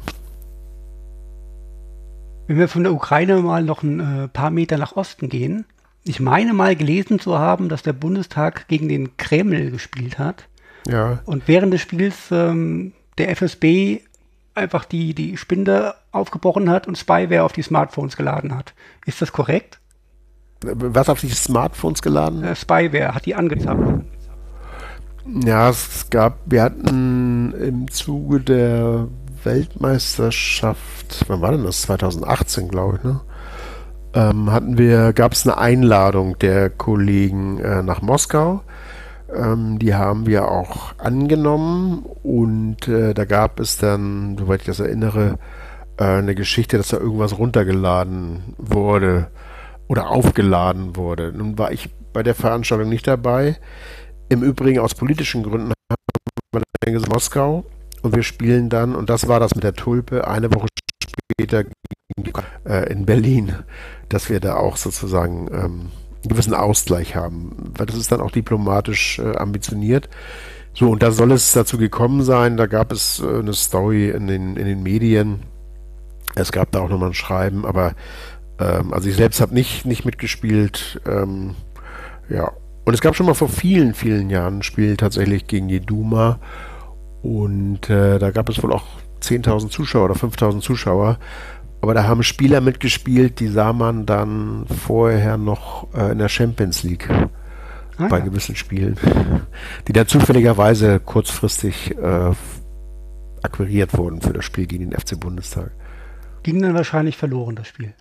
Wenn wir von der Ukraine mal noch ein äh, paar Meter nach Osten gehen, ich meine mal gelesen zu haben, dass der Bundestag gegen den Kreml gespielt hat. Ja. Und während des Spiels ähm, der FSB einfach die, die Spinde aufgebrochen hat und Spyware auf die Smartphones geladen hat. Ist das korrekt? Was auf die Smartphones geladen? Äh, Spyware hat die angezapft. Ja, es gab, wir hatten im Zuge der Weltmeisterschaft, wann war denn das? 2018, glaube ich, ne? Ähm, hatten wir, gab es eine Einladung der Kollegen äh, nach Moskau. Ähm, die haben wir auch angenommen und äh, da gab es dann, soweit ich das erinnere, äh, eine Geschichte, dass da irgendwas runtergeladen wurde oder aufgeladen wurde. Nun war ich bei der Veranstaltung nicht dabei. Im Übrigen aus politischen Gründen haben wir dann Moskau und wir spielen dann, und das war das mit der Tulpe, eine Woche später äh, in Berlin, dass wir da auch sozusagen ähm, einen gewissen Ausgleich haben. Weil das ist dann auch diplomatisch äh, ambitioniert. So, und da soll es dazu gekommen sein, da gab es äh, eine Story in den, in den Medien. Es gab da auch nochmal ein Schreiben, aber ähm, also ich selbst habe nicht, nicht mitgespielt. Ähm, ja. Und es gab schon mal vor vielen, vielen Jahren ein Spiel tatsächlich gegen die Duma. Und äh, da gab es wohl auch 10.000 Zuschauer oder 5.000 Zuschauer. Aber da haben Spieler mitgespielt, die sah man dann vorher noch äh, in der Champions League ah, bei ja. gewissen Spielen, die dann zufälligerweise kurzfristig äh, akquiriert wurden für das Spiel gegen den FC Bundestag. Ging dann wahrscheinlich verloren, das Spiel.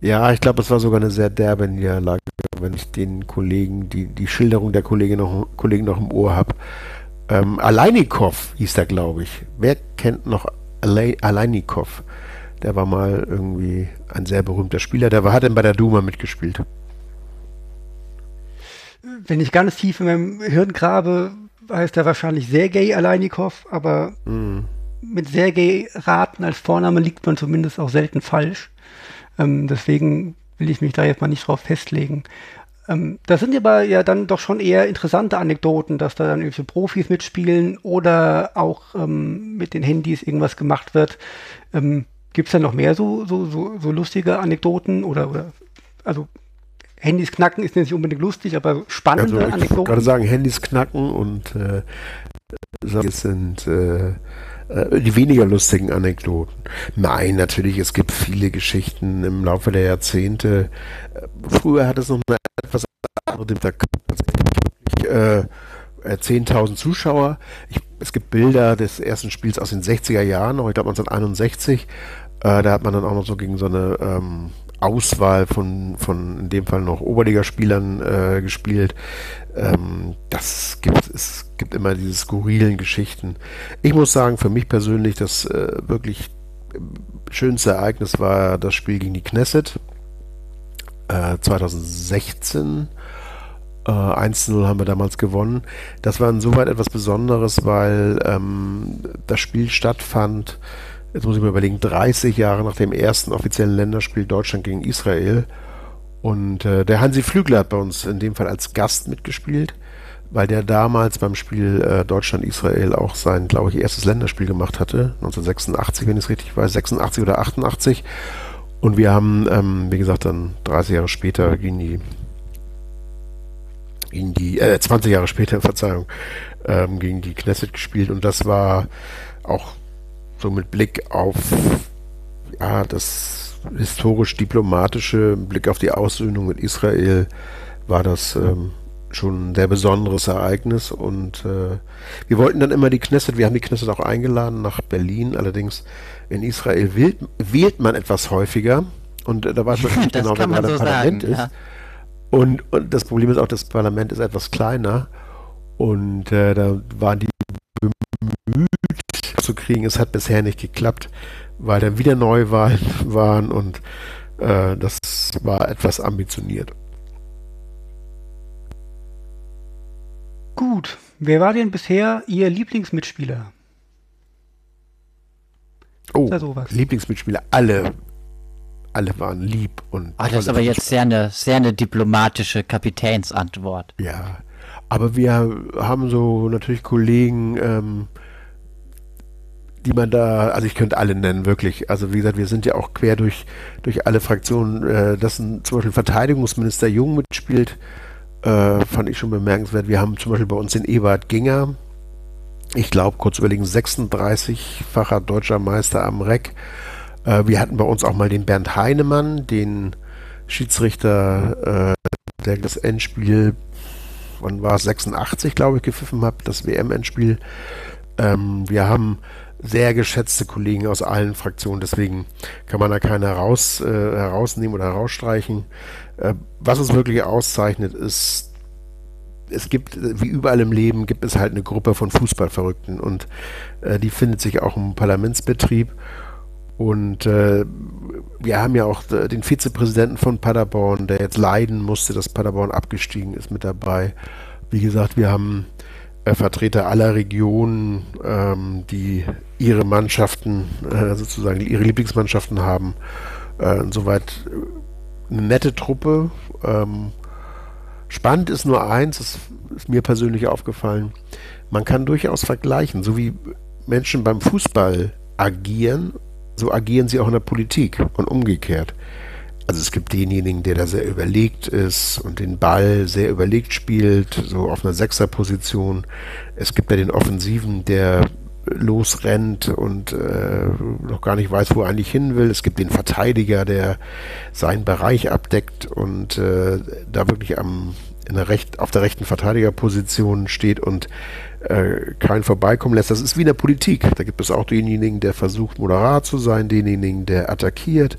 Ja, ich glaube, es war sogar eine sehr derbe Niederlage, wenn ich den Kollegen, die, die Schilderung der Kollegen noch, Kollegen noch im Ohr habe. Ähm, Aleinikow hieß der, glaube ich. Wer kennt noch Aleinikow? Der war mal irgendwie ein sehr berühmter Spieler. Der war, hat dann bei der Duma mitgespielt. Wenn ich ganz tief in meinem Hirn grabe, heißt er wahrscheinlich Sergei Aleinikow, aber mm. mit Sergei Raten als Vorname liegt man zumindest auch selten falsch. Ähm, deswegen will ich mich da jetzt mal nicht drauf festlegen. Ähm, das sind aber ja dann doch schon eher interessante Anekdoten, dass da dann irgendwie Profis mitspielen oder auch ähm, mit den Handys irgendwas gemacht wird. Ähm, Gibt es da noch mehr so, so, so, so lustige Anekdoten oder, oder also Handys knacken ist nicht unbedingt lustig, aber spannende also ich Anekdoten? Ich gerade sagen, Handys knacken und äh, es sind äh, äh, die weniger lustigen Anekdoten. Nein, natürlich, es gibt viele Geschichten im Laufe der Jahrzehnte. Früher hat es noch eine etwas andere, äh, 10.000 äh, Zuschauer. Ich, es gibt Bilder des ersten Spiels aus den 60er Jahren, ich glaube 1961. Äh, da hat man dann auch noch so gegen so eine ähm, Auswahl von, von in dem Fall noch Oberligaspielern äh, gespielt. Ähm, das gibt es gibt immer diese skurrilen Geschichten. Ich muss sagen, für mich persönlich das äh, wirklich schönste Ereignis war das Spiel gegen die Knesset äh, 2016. Äh, 1-0 haben wir damals gewonnen. Das war insoweit etwas Besonderes, weil ähm, das Spiel stattfand jetzt muss ich mir überlegen, 30 Jahre nach dem ersten offiziellen Länderspiel Deutschland gegen Israel. Und äh, der Hansi Flügler hat bei uns in dem Fall als Gast mitgespielt, weil der damals beim Spiel äh, Deutschland-Israel auch sein, glaube ich, erstes Länderspiel gemacht hatte. 1986, wenn ich es richtig weiß, 86 oder 88. Und wir haben, ähm, wie gesagt, dann 30 Jahre später gegen die, gegen die, äh, 20 Jahre später, Verzeihung, ähm, gegen die Knesset gespielt. Und das war auch so mit Blick auf ja, das historisch-diplomatische, Blick auf die Aussöhnung mit Israel, war das ähm, schon ein sehr besonderes Ereignis und äh, wir wollten dann immer die Knesset, wir haben die Knesset auch eingeladen nach Berlin, allerdings in Israel wählt, wählt man etwas häufiger und äh, da weiß man nicht genau, wer gerade so Parlament sagen, ist. Ja. Und, und das Problem ist auch, das Parlament ist etwas kleiner und äh, da waren die zu kriegen. Es hat bisher nicht geklappt, weil dann wieder Neuwahlen waren und äh, das war etwas ambitioniert. Gut, wer war denn bisher Ihr Lieblingsmitspieler? Oh, Lieblingsmitspieler, alle, alle waren lieb und. Ach, das ist aber jetzt sehr eine, sehr eine diplomatische Kapitänsantwort. Ja, aber wir haben so natürlich Kollegen, ähm, die man da, also ich könnte alle nennen, wirklich. Also wie gesagt, wir sind ja auch quer durch, durch alle Fraktionen, äh, dass ein, zum Beispiel Verteidigungsminister Jung mitspielt, äh, fand ich schon bemerkenswert. Wir haben zum Beispiel bei uns den Ebert Ginger, ich glaube, kurz überlegen, 36-facher deutscher Meister am Reck. Äh, wir hatten bei uns auch mal den Bernd Heinemann, den Schiedsrichter, äh, der das Endspiel, wann war es, 86, glaube ich, gepfiffen hat, das WM-Endspiel. Ähm, wir haben sehr geschätzte Kollegen aus allen Fraktionen, deswegen kann man da keinen heraus, äh, herausnehmen oder herausstreichen. Äh, was uns wirklich auszeichnet, ist, es gibt, wie überall im Leben, gibt es halt eine Gruppe von Fußballverrückten und äh, die findet sich auch im Parlamentsbetrieb. Und äh, wir haben ja auch den Vizepräsidenten von Paderborn, der jetzt leiden musste, dass Paderborn abgestiegen ist, mit dabei. Wie gesagt, wir haben äh, Vertreter aller Regionen, ähm, die ihre Mannschaften, äh, sozusagen ihre Lieblingsmannschaften haben. Äh, insoweit eine nette Truppe. Ähm, spannend ist nur eins, das ist mir persönlich aufgefallen. Man kann durchaus vergleichen, so wie Menschen beim Fußball agieren, so agieren sie auch in der Politik und umgekehrt. Also es gibt denjenigen, der da sehr überlegt ist und den Ball sehr überlegt spielt, so auf einer Sechserposition. Es gibt ja den Offensiven, der losrennt und äh, noch gar nicht weiß, wo er eigentlich hin will. Es gibt den Verteidiger, der seinen Bereich abdeckt und äh, da wirklich am, der Recht, auf der rechten Verteidigerposition steht und äh, keinen vorbeikommen lässt. Das ist wie in der Politik. Da gibt es auch denjenigen, der versucht, moderat zu sein, denjenigen, der attackiert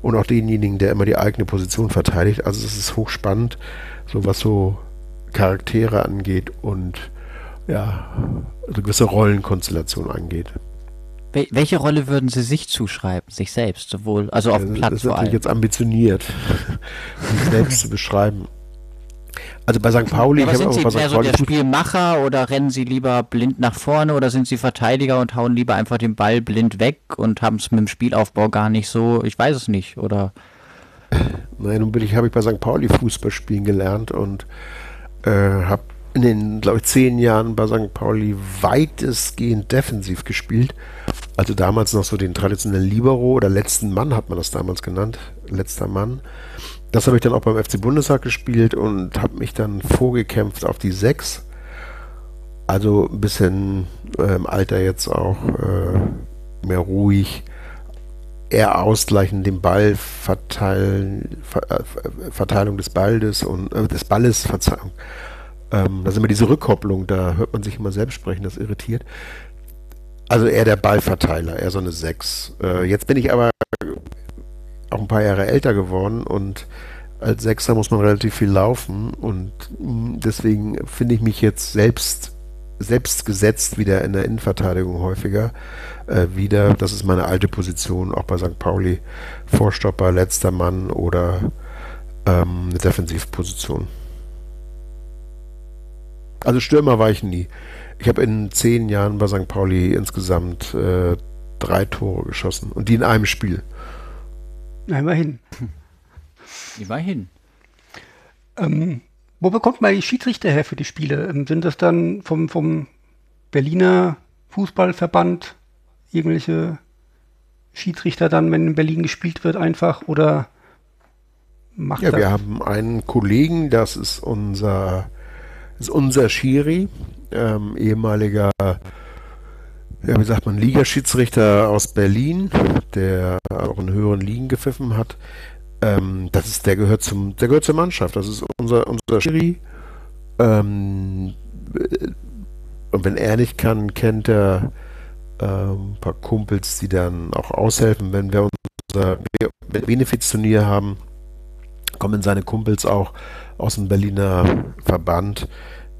und auch denjenigen, der immer die eigene Position verteidigt. Also es ist hochspannend, so was so Charaktere angeht und ja, also gewisse Rollenkonstellation angeht. Welche Rolle würden Sie sich zuschreiben, sich selbst, sowohl, also auf dem Platz Das ist natürlich jetzt ambitioniert, sich selbst zu beschreiben. Also bei St. Pauli, ja, ich sind Sie mehr so der Spielmacher oder rennen Sie lieber blind nach vorne oder sind Sie Verteidiger und hauen lieber einfach den Ball blind weg und haben es mit dem Spielaufbau gar nicht so, ich weiß es nicht, oder? Nein, nun bin ich, habe ich bei St. Pauli Fußball spielen gelernt und äh, habe in den, glaube ich, zehn Jahren bei St. Pauli weitestgehend defensiv gespielt. Also damals noch so den traditionellen Libero oder letzten Mann hat man das damals genannt, letzter Mann. Das habe ich dann auch beim FC Bundestag gespielt und habe mich dann vorgekämpft auf die 6. Also ein bisschen äh, im Alter jetzt auch äh, mehr ruhig, eher ausgleichen, den Ball verteilen, Ver, äh, Verteilung des Balles und äh, des Balles, Verzeihung. Ähm, da ist immer diese Rückkopplung, da hört man sich immer selbst sprechen, das irritiert. Also eher der Ballverteiler, eher so eine 6. Äh, jetzt bin ich aber auch ein paar Jahre älter geworden und als Sechser muss man relativ viel laufen und mm, deswegen finde ich mich jetzt selbst selbst gesetzt wieder in der Innenverteidigung häufiger äh, wieder. Das ist meine alte Position, auch bei St. Pauli. Vorstopper, letzter Mann oder ähm, eine Defensivposition. Also Stürmer war ich nie. Ich habe in zehn Jahren bei St. Pauli insgesamt äh, drei Tore geschossen und die in einem Spiel. Immerhin. Immerhin. Ähm, wo bekommt man die Schiedsrichter her für die Spiele? Ähm, sind das dann vom, vom Berliner Fußballverband irgendwelche Schiedsrichter dann, wenn in Berlin gespielt wird, einfach oder macht Ja, das? wir haben einen Kollegen, das ist unser, das ist unser Schiri, ähm, ehemaliger ja, wie sagt man, Ligaschiedsrichter aus Berlin, der auch in höheren Ligen gepfiffen hat. Ähm, das ist, der gehört zum, der gehört zur Mannschaft. Das ist unser, unser Schiri. Ähm, und wenn er nicht kann, kennt er ähm, ein paar Kumpels, die dann auch aushelfen, wenn wir unser Benefizturnier haben, kommen seine Kumpels auch aus dem Berliner Verband,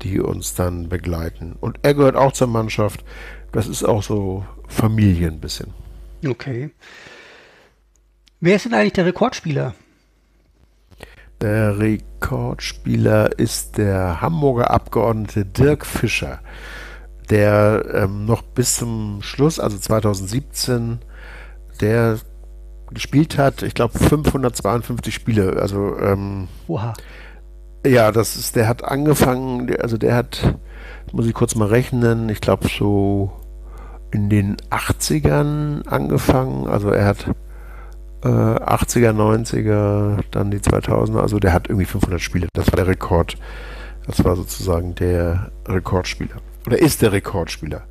die uns dann begleiten. Und er gehört auch zur Mannschaft. Das ist auch so Familie ein bisschen. Okay. Wer ist denn eigentlich der Rekordspieler? Der Rekordspieler ist der Hamburger Abgeordnete Dirk Fischer, der ähm, noch bis zum Schluss, also 2017, der gespielt hat, ich glaube 552 Spiele. Also ähm, Oha. Ja, das ist, der hat angefangen, also der hat, muss ich kurz mal rechnen, ich glaube so in den 80ern angefangen. Also er hat äh, 80er, 90er, dann die 2000er. Also der hat irgendwie 500 Spiele. Das war der Rekord. Das war sozusagen der Rekordspieler. Oder ist der Rekordspieler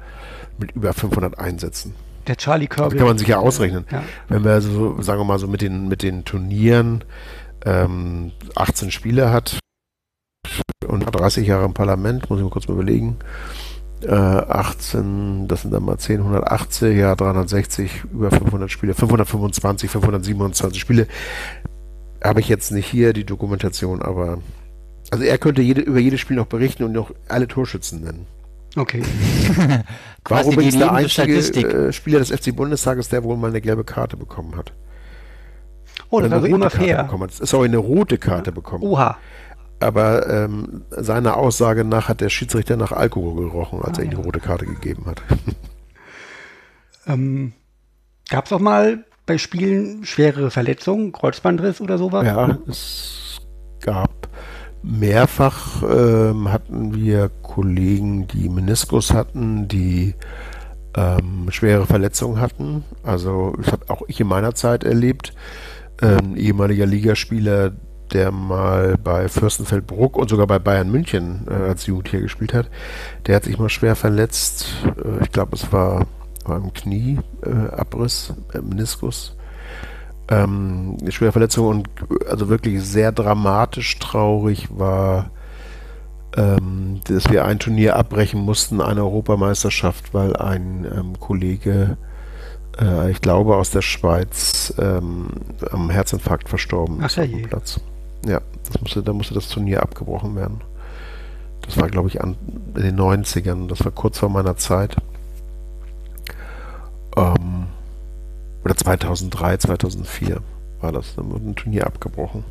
mit über 500 Einsätzen. Der Charlie Kirby. Das kann man sich ja ausrechnen. Ja. Wenn wir so, sagen wir mal so mit den, mit den Turnieren ähm, 18 Spiele hat und 30 Jahre im Parlament, muss ich mal kurz mal überlegen. Äh, 18, das sind dann mal 10, 180, ja, 360, über 500 Spiele, 525, 527 Spiele. Habe ich jetzt nicht hier die Dokumentation, aber also er könnte jede, über jedes Spiel noch berichten und noch alle Torschützen nennen. Okay. War übrigens der einzige äh, Spieler des FC Bundestages, der wohl mal eine gelbe Karte bekommen hat. Oh, das eine rote Karte fair. bekommen hat. Sorry, eine rote Karte bekommen. Oha. Aber ähm, seiner Aussage nach hat der Schiedsrichter nach Alkohol gerochen, als Ah, er ihm die rote Karte gegeben hat. Ähm, Gab es auch mal bei Spielen schwere Verletzungen, Kreuzbandriss oder sowas? Ja, es gab mehrfach ähm, hatten wir Kollegen, die Meniskus hatten, die ähm, schwere Verletzungen hatten. Also das habe auch ich in meiner Zeit erlebt. Ähm, ehemaliger Ligaspieler, der mal bei Fürstenfeldbruck und sogar bei Bayern München äh, als Jugend hier gespielt hat, der hat sich mal schwer verletzt. Äh, ich glaube, es war, war im Knie, äh, Meniskus ähm, schwere Verletzung und also wirklich sehr dramatisch traurig war, ähm, dass wir ein Turnier abbrechen mussten, eine Europameisterschaft, weil ein ähm, Kollege, äh, ich glaube aus der Schweiz, ähm, am Herzinfarkt verstorben Ach ist ja auf dem je. Platz. Das musste, da musste das Turnier abgebrochen werden. Das war, glaube ich, an, in den 90ern. Das war kurz vor meiner Zeit. Ähm, oder 2003, 2004 war das. Dann wurde ein Turnier abgebrochen.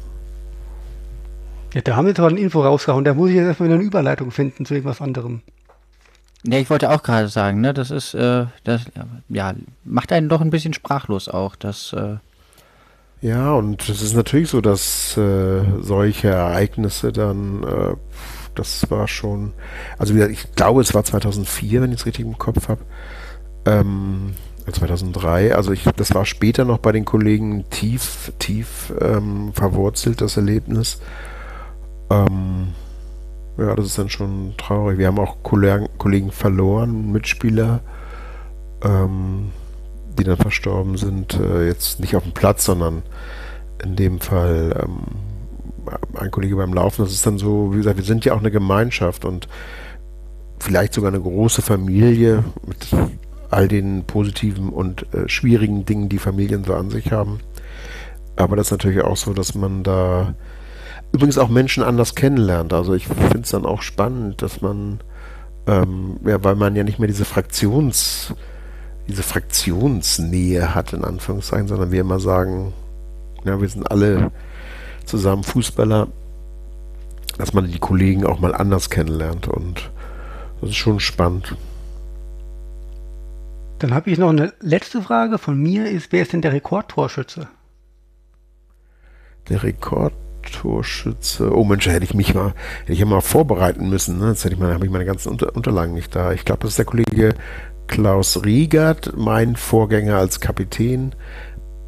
Ja, da haben wir jetzt aber eine Info rausgehauen. Da muss ich jetzt erstmal wieder eine Überleitung finden zu irgendwas anderem. Ja, ich wollte auch gerade sagen, ne, das ist, äh, das, ja, macht einen doch ein bisschen sprachlos auch, das, äh, Ja, und es ist natürlich so, dass äh, solche Ereignisse dann, äh, das war schon, also wie ich glaube, es war 2004, wenn ich es richtig im Kopf habe. Ähm, 2003, also ich, das war später noch bei den Kollegen tief, tief ähm, verwurzelt, das Erlebnis. Ähm, ja, das ist dann schon traurig. Wir haben auch Kollegen, Kollegen verloren, Mitspieler, ähm, die dann verstorben sind. Äh, jetzt nicht auf dem Platz, sondern in dem Fall ähm, ein Kollege beim Laufen. Das ist dann so, wie gesagt, wir sind ja auch eine Gemeinschaft und vielleicht sogar eine große Familie mit all den positiven und äh, schwierigen Dingen, die Familien so an sich haben. Aber das ist natürlich auch so, dass man da übrigens auch Menschen anders kennenlernt. Also ich finde es dann auch spannend, dass man, ähm, ja, weil man ja nicht mehr diese Fraktions, diese Fraktionsnähe hat, in Anführungszeichen, sondern wir immer sagen, ja, wir sind alle zusammen Fußballer, dass man die Kollegen auch mal anders kennenlernt und das ist schon spannend. Dann habe ich noch eine letzte Frage von mir. Ist, wer ist denn der Rekordtorschütze? Der Rekordtorschütze. Oh Mensch, da hätte ich mich mal, hätte ich ja mal vorbereiten müssen. Ne? Jetzt hätte ich mal, habe ich meine ganzen Unter Unterlagen nicht da. Ich glaube, das ist der Kollege Klaus Riegert, mein Vorgänger als Kapitän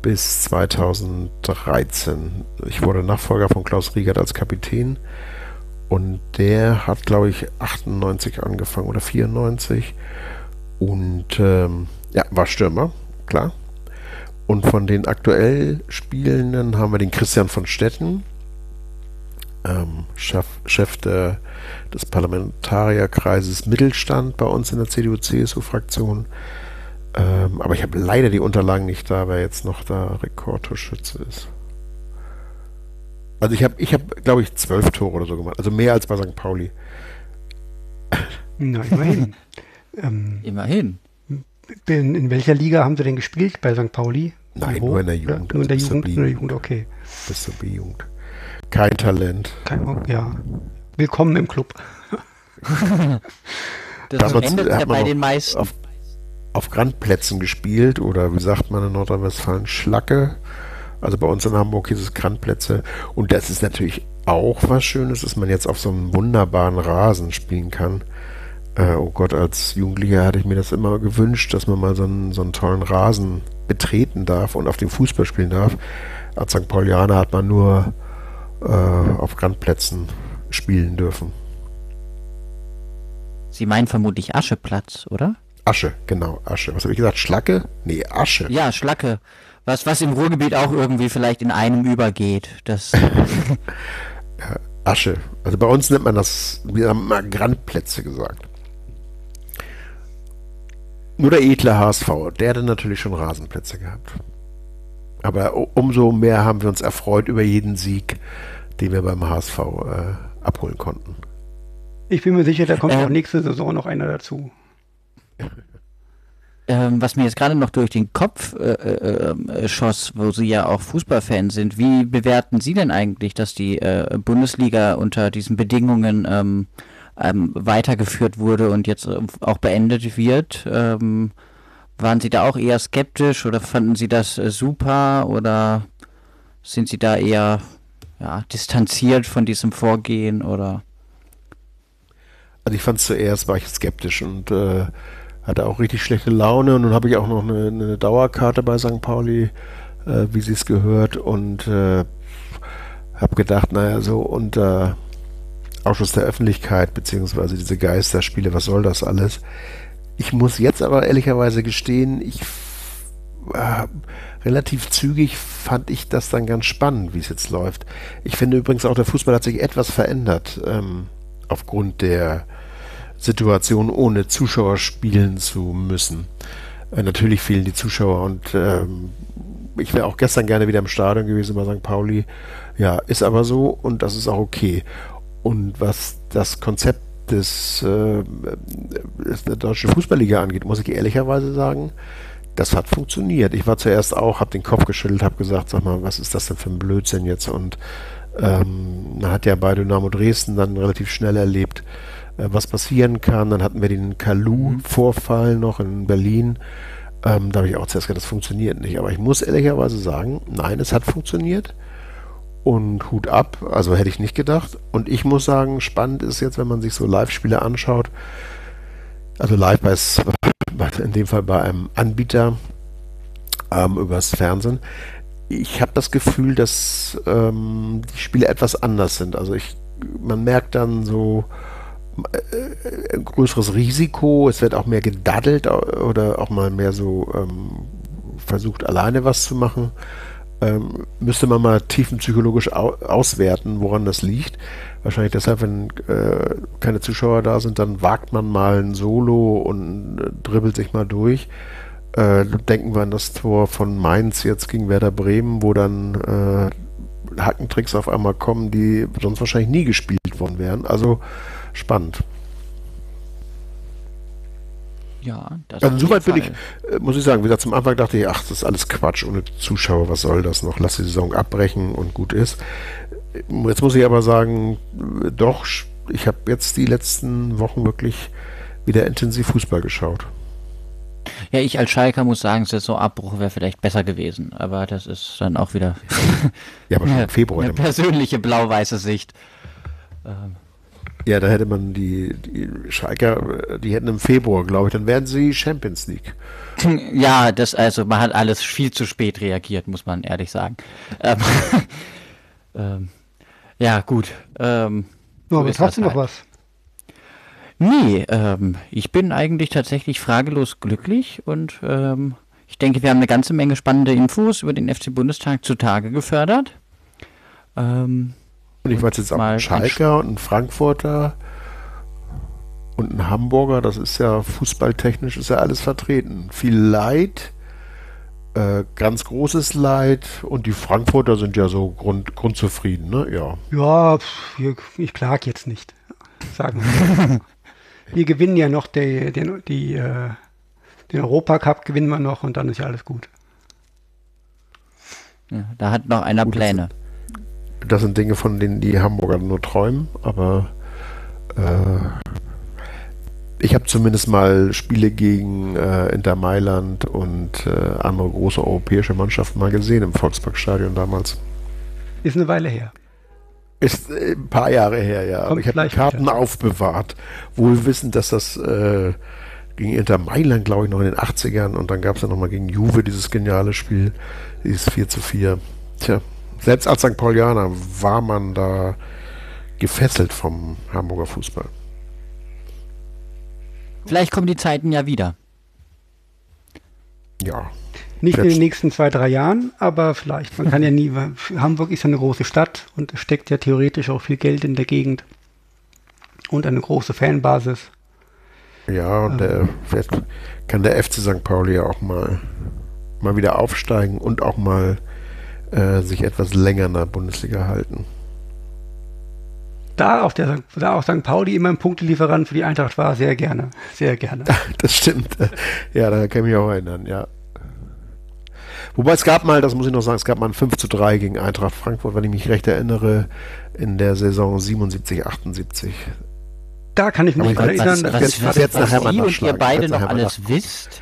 bis 2013. Ich wurde Nachfolger von Klaus Riegert als Kapitän und der hat, glaube ich, 98 angefangen oder 94 und ähm, ja, war Stürmer, klar. Und von den aktuell Spielenden haben wir den Christian von Stetten. Ähm, Chef, Chef der, des Parlamentarierkreises Mittelstand bei uns in der CDU-CSU-Fraktion. Ähm, aber ich habe leider die Unterlagen nicht da, wer jetzt noch da Rekordtorschütze ist. Also ich habe, ich habe, glaube ich, zwölf Tore oder so gemacht. Also mehr als bei St. Pauli. Na, immerhin. ähm, Immerhin. in, in welcher Liga haben Sie denn gespielt bei St. Pauli? Nein, nur in der Ja, Jugend. nur in der also Jugend, nur in der. Jugend, okay. Bis zur B-Jugend. Kein Talent. Kein, ja. Willkommen im Club. Das Damals endet hat ja man bei den meisten. Auf, auf Grandplätzen gespielt oder wie sagt man in Nordrhein-Westfalen, Schlacke. Also bei uns in Hamburg hieß es Grandplätze. Und das ist natürlich auch was Schönes, dass man jetzt auf so einem wunderbaren Rasen spielen kann. Äh, oh Gott, als Jugendlicher hatte ich mir das immer gewünscht, dass man mal so einen, so einen tollen Rasen betreten darf und auf dem Fußball spielen darf. Als St. Paulianer hat man nur auf Grandplätzen spielen dürfen. Sie meinen vermutlich Ascheplatz, oder? Asche, genau, Asche. Was habe ich gesagt? Schlacke? Nee, Asche. Ja, Schlacke. Was, was im Ruhrgebiet auch irgendwie vielleicht in einem übergeht. Das, Asche. Also bei uns nennt man das, wir haben mal Grandplätze gesagt. Nur der edle HSV, der hatte natürlich schon Rasenplätze gehabt. Aber umso mehr haben wir uns erfreut über jeden Sieg, den wir beim HSV äh, abholen konnten. Ich bin mir sicher, da kommt Ähm. auch nächste Saison noch einer dazu. ähm, was mir jetzt gerade noch durch den Kopf äh, äh, äh, schoss, wo Sie ja auch Fußballfan sind, wie bewerten Sie denn eigentlich, dass die äh, Bundesliga unter diesen Bedingungen ähm, ähm, weitergeführt wurde und jetzt äh, auch beendet wird? Ähm, waren Sie da auch eher skeptisch oder fanden Sie das äh, super oder sind Sie da eher ja, distanziert von diesem Vorgehen oder? Also ich fand es zuerst, war ich skeptisch und äh, hatte auch richtig schlechte Laune und nun habe ich auch noch eine, eine Dauerkarte bei St. Pauli, äh, wie sie es gehört und äh, habe gedacht, naja, so unter Ausschuss der Öffentlichkeit beziehungsweise diese Geisterspiele, was soll das alles? Ich muss jetzt aber ehrlicherweise gestehen, ich äh, relativ zügig fand ich das dann ganz spannend, wie es jetzt läuft. Ich finde übrigens auch, der Fußball hat sich etwas verändert ähm, aufgrund der Situation, ohne Zuschauer spielen zu müssen. Äh, natürlich fehlen die Zuschauer und ähm, ich wäre auch gestern gerne wieder im Stadion gewesen bei St. Pauli. Ja, ist aber so und das ist auch okay. Und was das Konzept des, äh, des der deutschen Fußballliga angeht, muss ich ehrlicherweise sagen, das hat funktioniert. Ich war zuerst auch, habe den Kopf geschüttelt, habe gesagt, sag mal, was ist das denn für ein Blödsinn jetzt? Und ähm, hat ja bei Dynamo Dresden dann relativ schnell erlebt, äh, was passieren kann. Dann hatten wir den Kalu-Vorfall noch in Berlin. Ähm, da habe ich auch zuerst gesagt, das funktioniert nicht. Aber ich muss ehrlicherweise sagen, nein, es hat funktioniert. Und Hut ab, also hätte ich nicht gedacht. Und ich muss sagen, spannend ist jetzt, wenn man sich so Live-Spiele anschaut, also live bei, in dem Fall bei einem Anbieter ähm, übers Fernsehen. Ich habe das Gefühl, dass ähm, die Spiele etwas anders sind. Also ich, man merkt dann so äh, ein größeres Risiko. Es wird auch mehr gedaddelt oder auch mal mehr so ähm, versucht, alleine was zu machen. Ähm, müsste man mal tiefenpsychologisch au auswerten, woran das liegt. Wahrscheinlich deshalb, wenn äh, keine Zuschauer da sind, dann wagt man mal ein Solo und äh, dribbelt sich mal durch. Äh, denken wir an das Tor von Mainz jetzt gegen Werder Bremen, wo dann äh, Hackentricks auf einmal kommen, die sonst wahrscheinlich nie gespielt worden wären. Also spannend. Ja, das Also soweit bin ich, äh, muss ich sagen, wie gesagt, zum Anfang dachte ich, ach, das ist alles Quatsch ohne Zuschauer, was soll das noch? Lass die Saison abbrechen und gut ist. Jetzt muss ich aber sagen, doch, ich habe jetzt die letzten Wochen wirklich wieder intensiv Fußball geschaut. Ja, ich als Schalker muss sagen, Saisonabbruch wäre vielleicht besser gewesen, aber das ist dann auch wieder Ja, aber schon im Februar. eine persönliche blau-weiße Sicht. Ähm, Ja, da hätte man die, die Schalker, die hätten im Februar, glaube ich, dann werden sie Champions League. Ja, das, also man hat alles viel zu spät reagiert, muss man ehrlich sagen. Ähm, ähm, ja, gut. Ähm, So, so aber das trotzdem noch halt. was. Nee, ähm, ich bin eigentlich tatsächlich fragelos glücklich und ähm, ich denke, wir haben eine ganze Menge spannende Infos über den FC Bundestag zutage gefördert. Ähm, Und ich weiß jetzt auch ein Schalker und ein Frankfurter und ein Hamburger, das ist ja fußballtechnisch ist ja alles vertreten. Viel Leid, äh, ganz großes Leid und die Frankfurter sind ja so grund, grundzufrieden, ne? Ja. Ja, ich klag jetzt nicht. Sagen wir. wir gewinnen ja noch die, den, die, äh, den Europacup gewinnen wir noch und dann ist ja alles gut. Ja, da hat noch einer gut, Pläne. Das, das, sind Dinge, von denen die Hamburger nur träumen, aber äh, ich habe zumindest mal Spiele gegen äh, Inter Mailand und äh, andere große europäische Mannschaften mal gesehen im Volksparkstadion damals. Ist eine Weile her. Ist äh, ein paar Jahre her, ja. Aber ich habe Karten wieder. aufbewahrt, wohl wissend, dass das äh, gegen Inter Mailand, glaube ich, noch in den 80ern und dann gab es ja nochmal gegen Juve dieses geniale Spiel, dieses 4 zu 4. Tja, selbst als St. Paulianer war man da gefesselt vom Hamburger Fußball. Vielleicht kommen die Zeiten ja wieder. Ja. Nicht in den nächsten zwei, drei Jahren, aber vielleicht. Man kann ja nie. Hamburg ist ja eine große Stadt und es steckt ja theoretisch auch viel Geld in der Gegend. Und eine große Fanbasis. Ja, und der, vielleicht kann der FC St. Pauli ja auch mal, mal wieder aufsteigen und auch mal äh, sich etwas länger in der Bundesliga halten da auch, der, da auch St. Pauli immer ein Punktelieferant für die Eintracht war, sehr gerne. Sehr gerne. Das stimmt. Ja, da kann ich mich auch erinnern, ja. Wobei es gab mal, das muss ich noch sagen, es gab mal ein 5 zu 3 gegen Eintracht Frankfurt, wenn ich mich recht erinnere, in der Saison 77, 78. Da kann ich mich dran erinnern. Was, was, was, jetzt nachher mal und ihr beide noch alles wisst?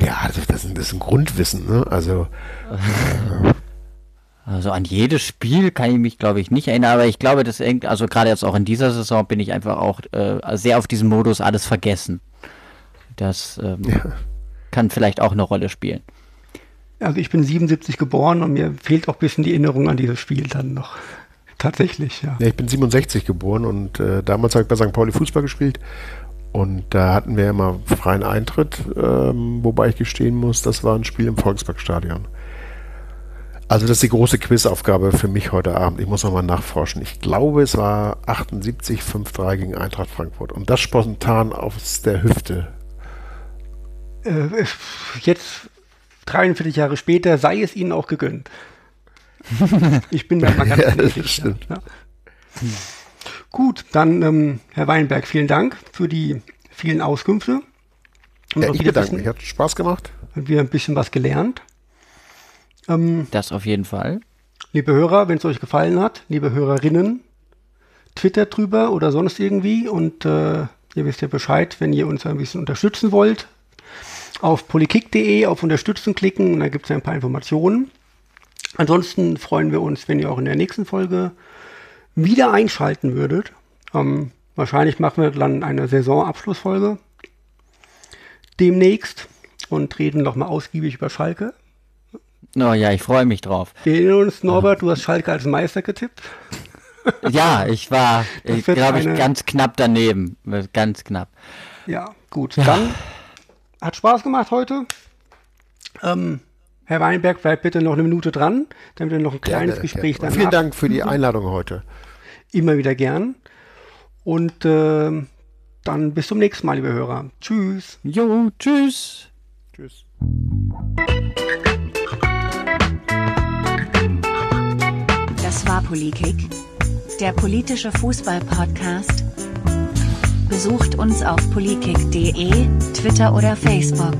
Ja, also das, ist, das ist ein Grundwissen, ne? Also Also an jedes Spiel kann ich mich, glaube ich, nicht erinnern, aber ich glaube, das hängt, also gerade jetzt auch in dieser Saison bin ich einfach auch äh, sehr auf diesen Modus alles vergessen. Das ähm, ja. kann vielleicht auch eine Rolle spielen. Also ich bin 77 geboren und mir fehlt auch ein bisschen die Erinnerung an dieses Spiel dann noch. Tatsächlich, ja. ja ich bin 67 geboren und äh, damals habe ich bei St. Pauli Fußball gespielt und da hatten wir immer freien Eintritt, ähm, wobei ich gestehen muss, das war ein Spiel im Volksparkstadion. Also das ist die große Quizaufgabe für mich heute Abend. Ich muss nochmal nachforschen. Ich glaube, es war 78 5-3 gegen Eintracht Frankfurt. Und das spontan aus der Hüfte. Äh, jetzt, 43 Jahre später, sei es Ihnen auch gegönnt. Ich bin da mal ganz ja, das stimmt. Ja. Gut, dann ähm, Herr Weinberg, vielen Dank für die vielen Auskünfte. Ja, ich bedanke mich. Hat Spaß gemacht. Und wir ein bisschen was gelernt. Ähm, das auf jeden Fall. Liebe Hörer, wenn es euch gefallen hat, liebe Hörerinnen, twittert drüber oder sonst irgendwie und äh, ihr wisst ja Bescheid, wenn ihr uns ein bisschen unterstützen wollt. Auf polikick.de auf Unterstützen klicken und da gibt es ja ein paar Informationen. Ansonsten freuen wir uns, wenn ihr auch in der nächsten Folge wieder einschalten würdet. Ähm, wahrscheinlich machen wir dann eine Saisonabschlussfolge demnächst und reden nochmal ausgiebig über Schalke. Oh ja, ich freue mich drauf. Wir erinnern uns, Norbert, du hast Schalke als Meister getippt. Ja, ich war, glaube ich, ganz knapp daneben. Ganz knapp. Ja, gut. Ja. Dann hat Spaß gemacht heute. Ähm, Herr Weinberg, bleibt bitte noch eine Minute dran, damit wir noch ein kleines gerne, Gespräch gerne. Vielen Dank für die Einladung heute. Immer wieder gern. Und äh, dann bis zum nächsten Mal, liebe Hörer. Tschüss. Jo, tschüss. Tschüss. Fußballpolitik, der politische Fußball-Podcast. Besucht uns auf politik.de, Twitter oder Facebook.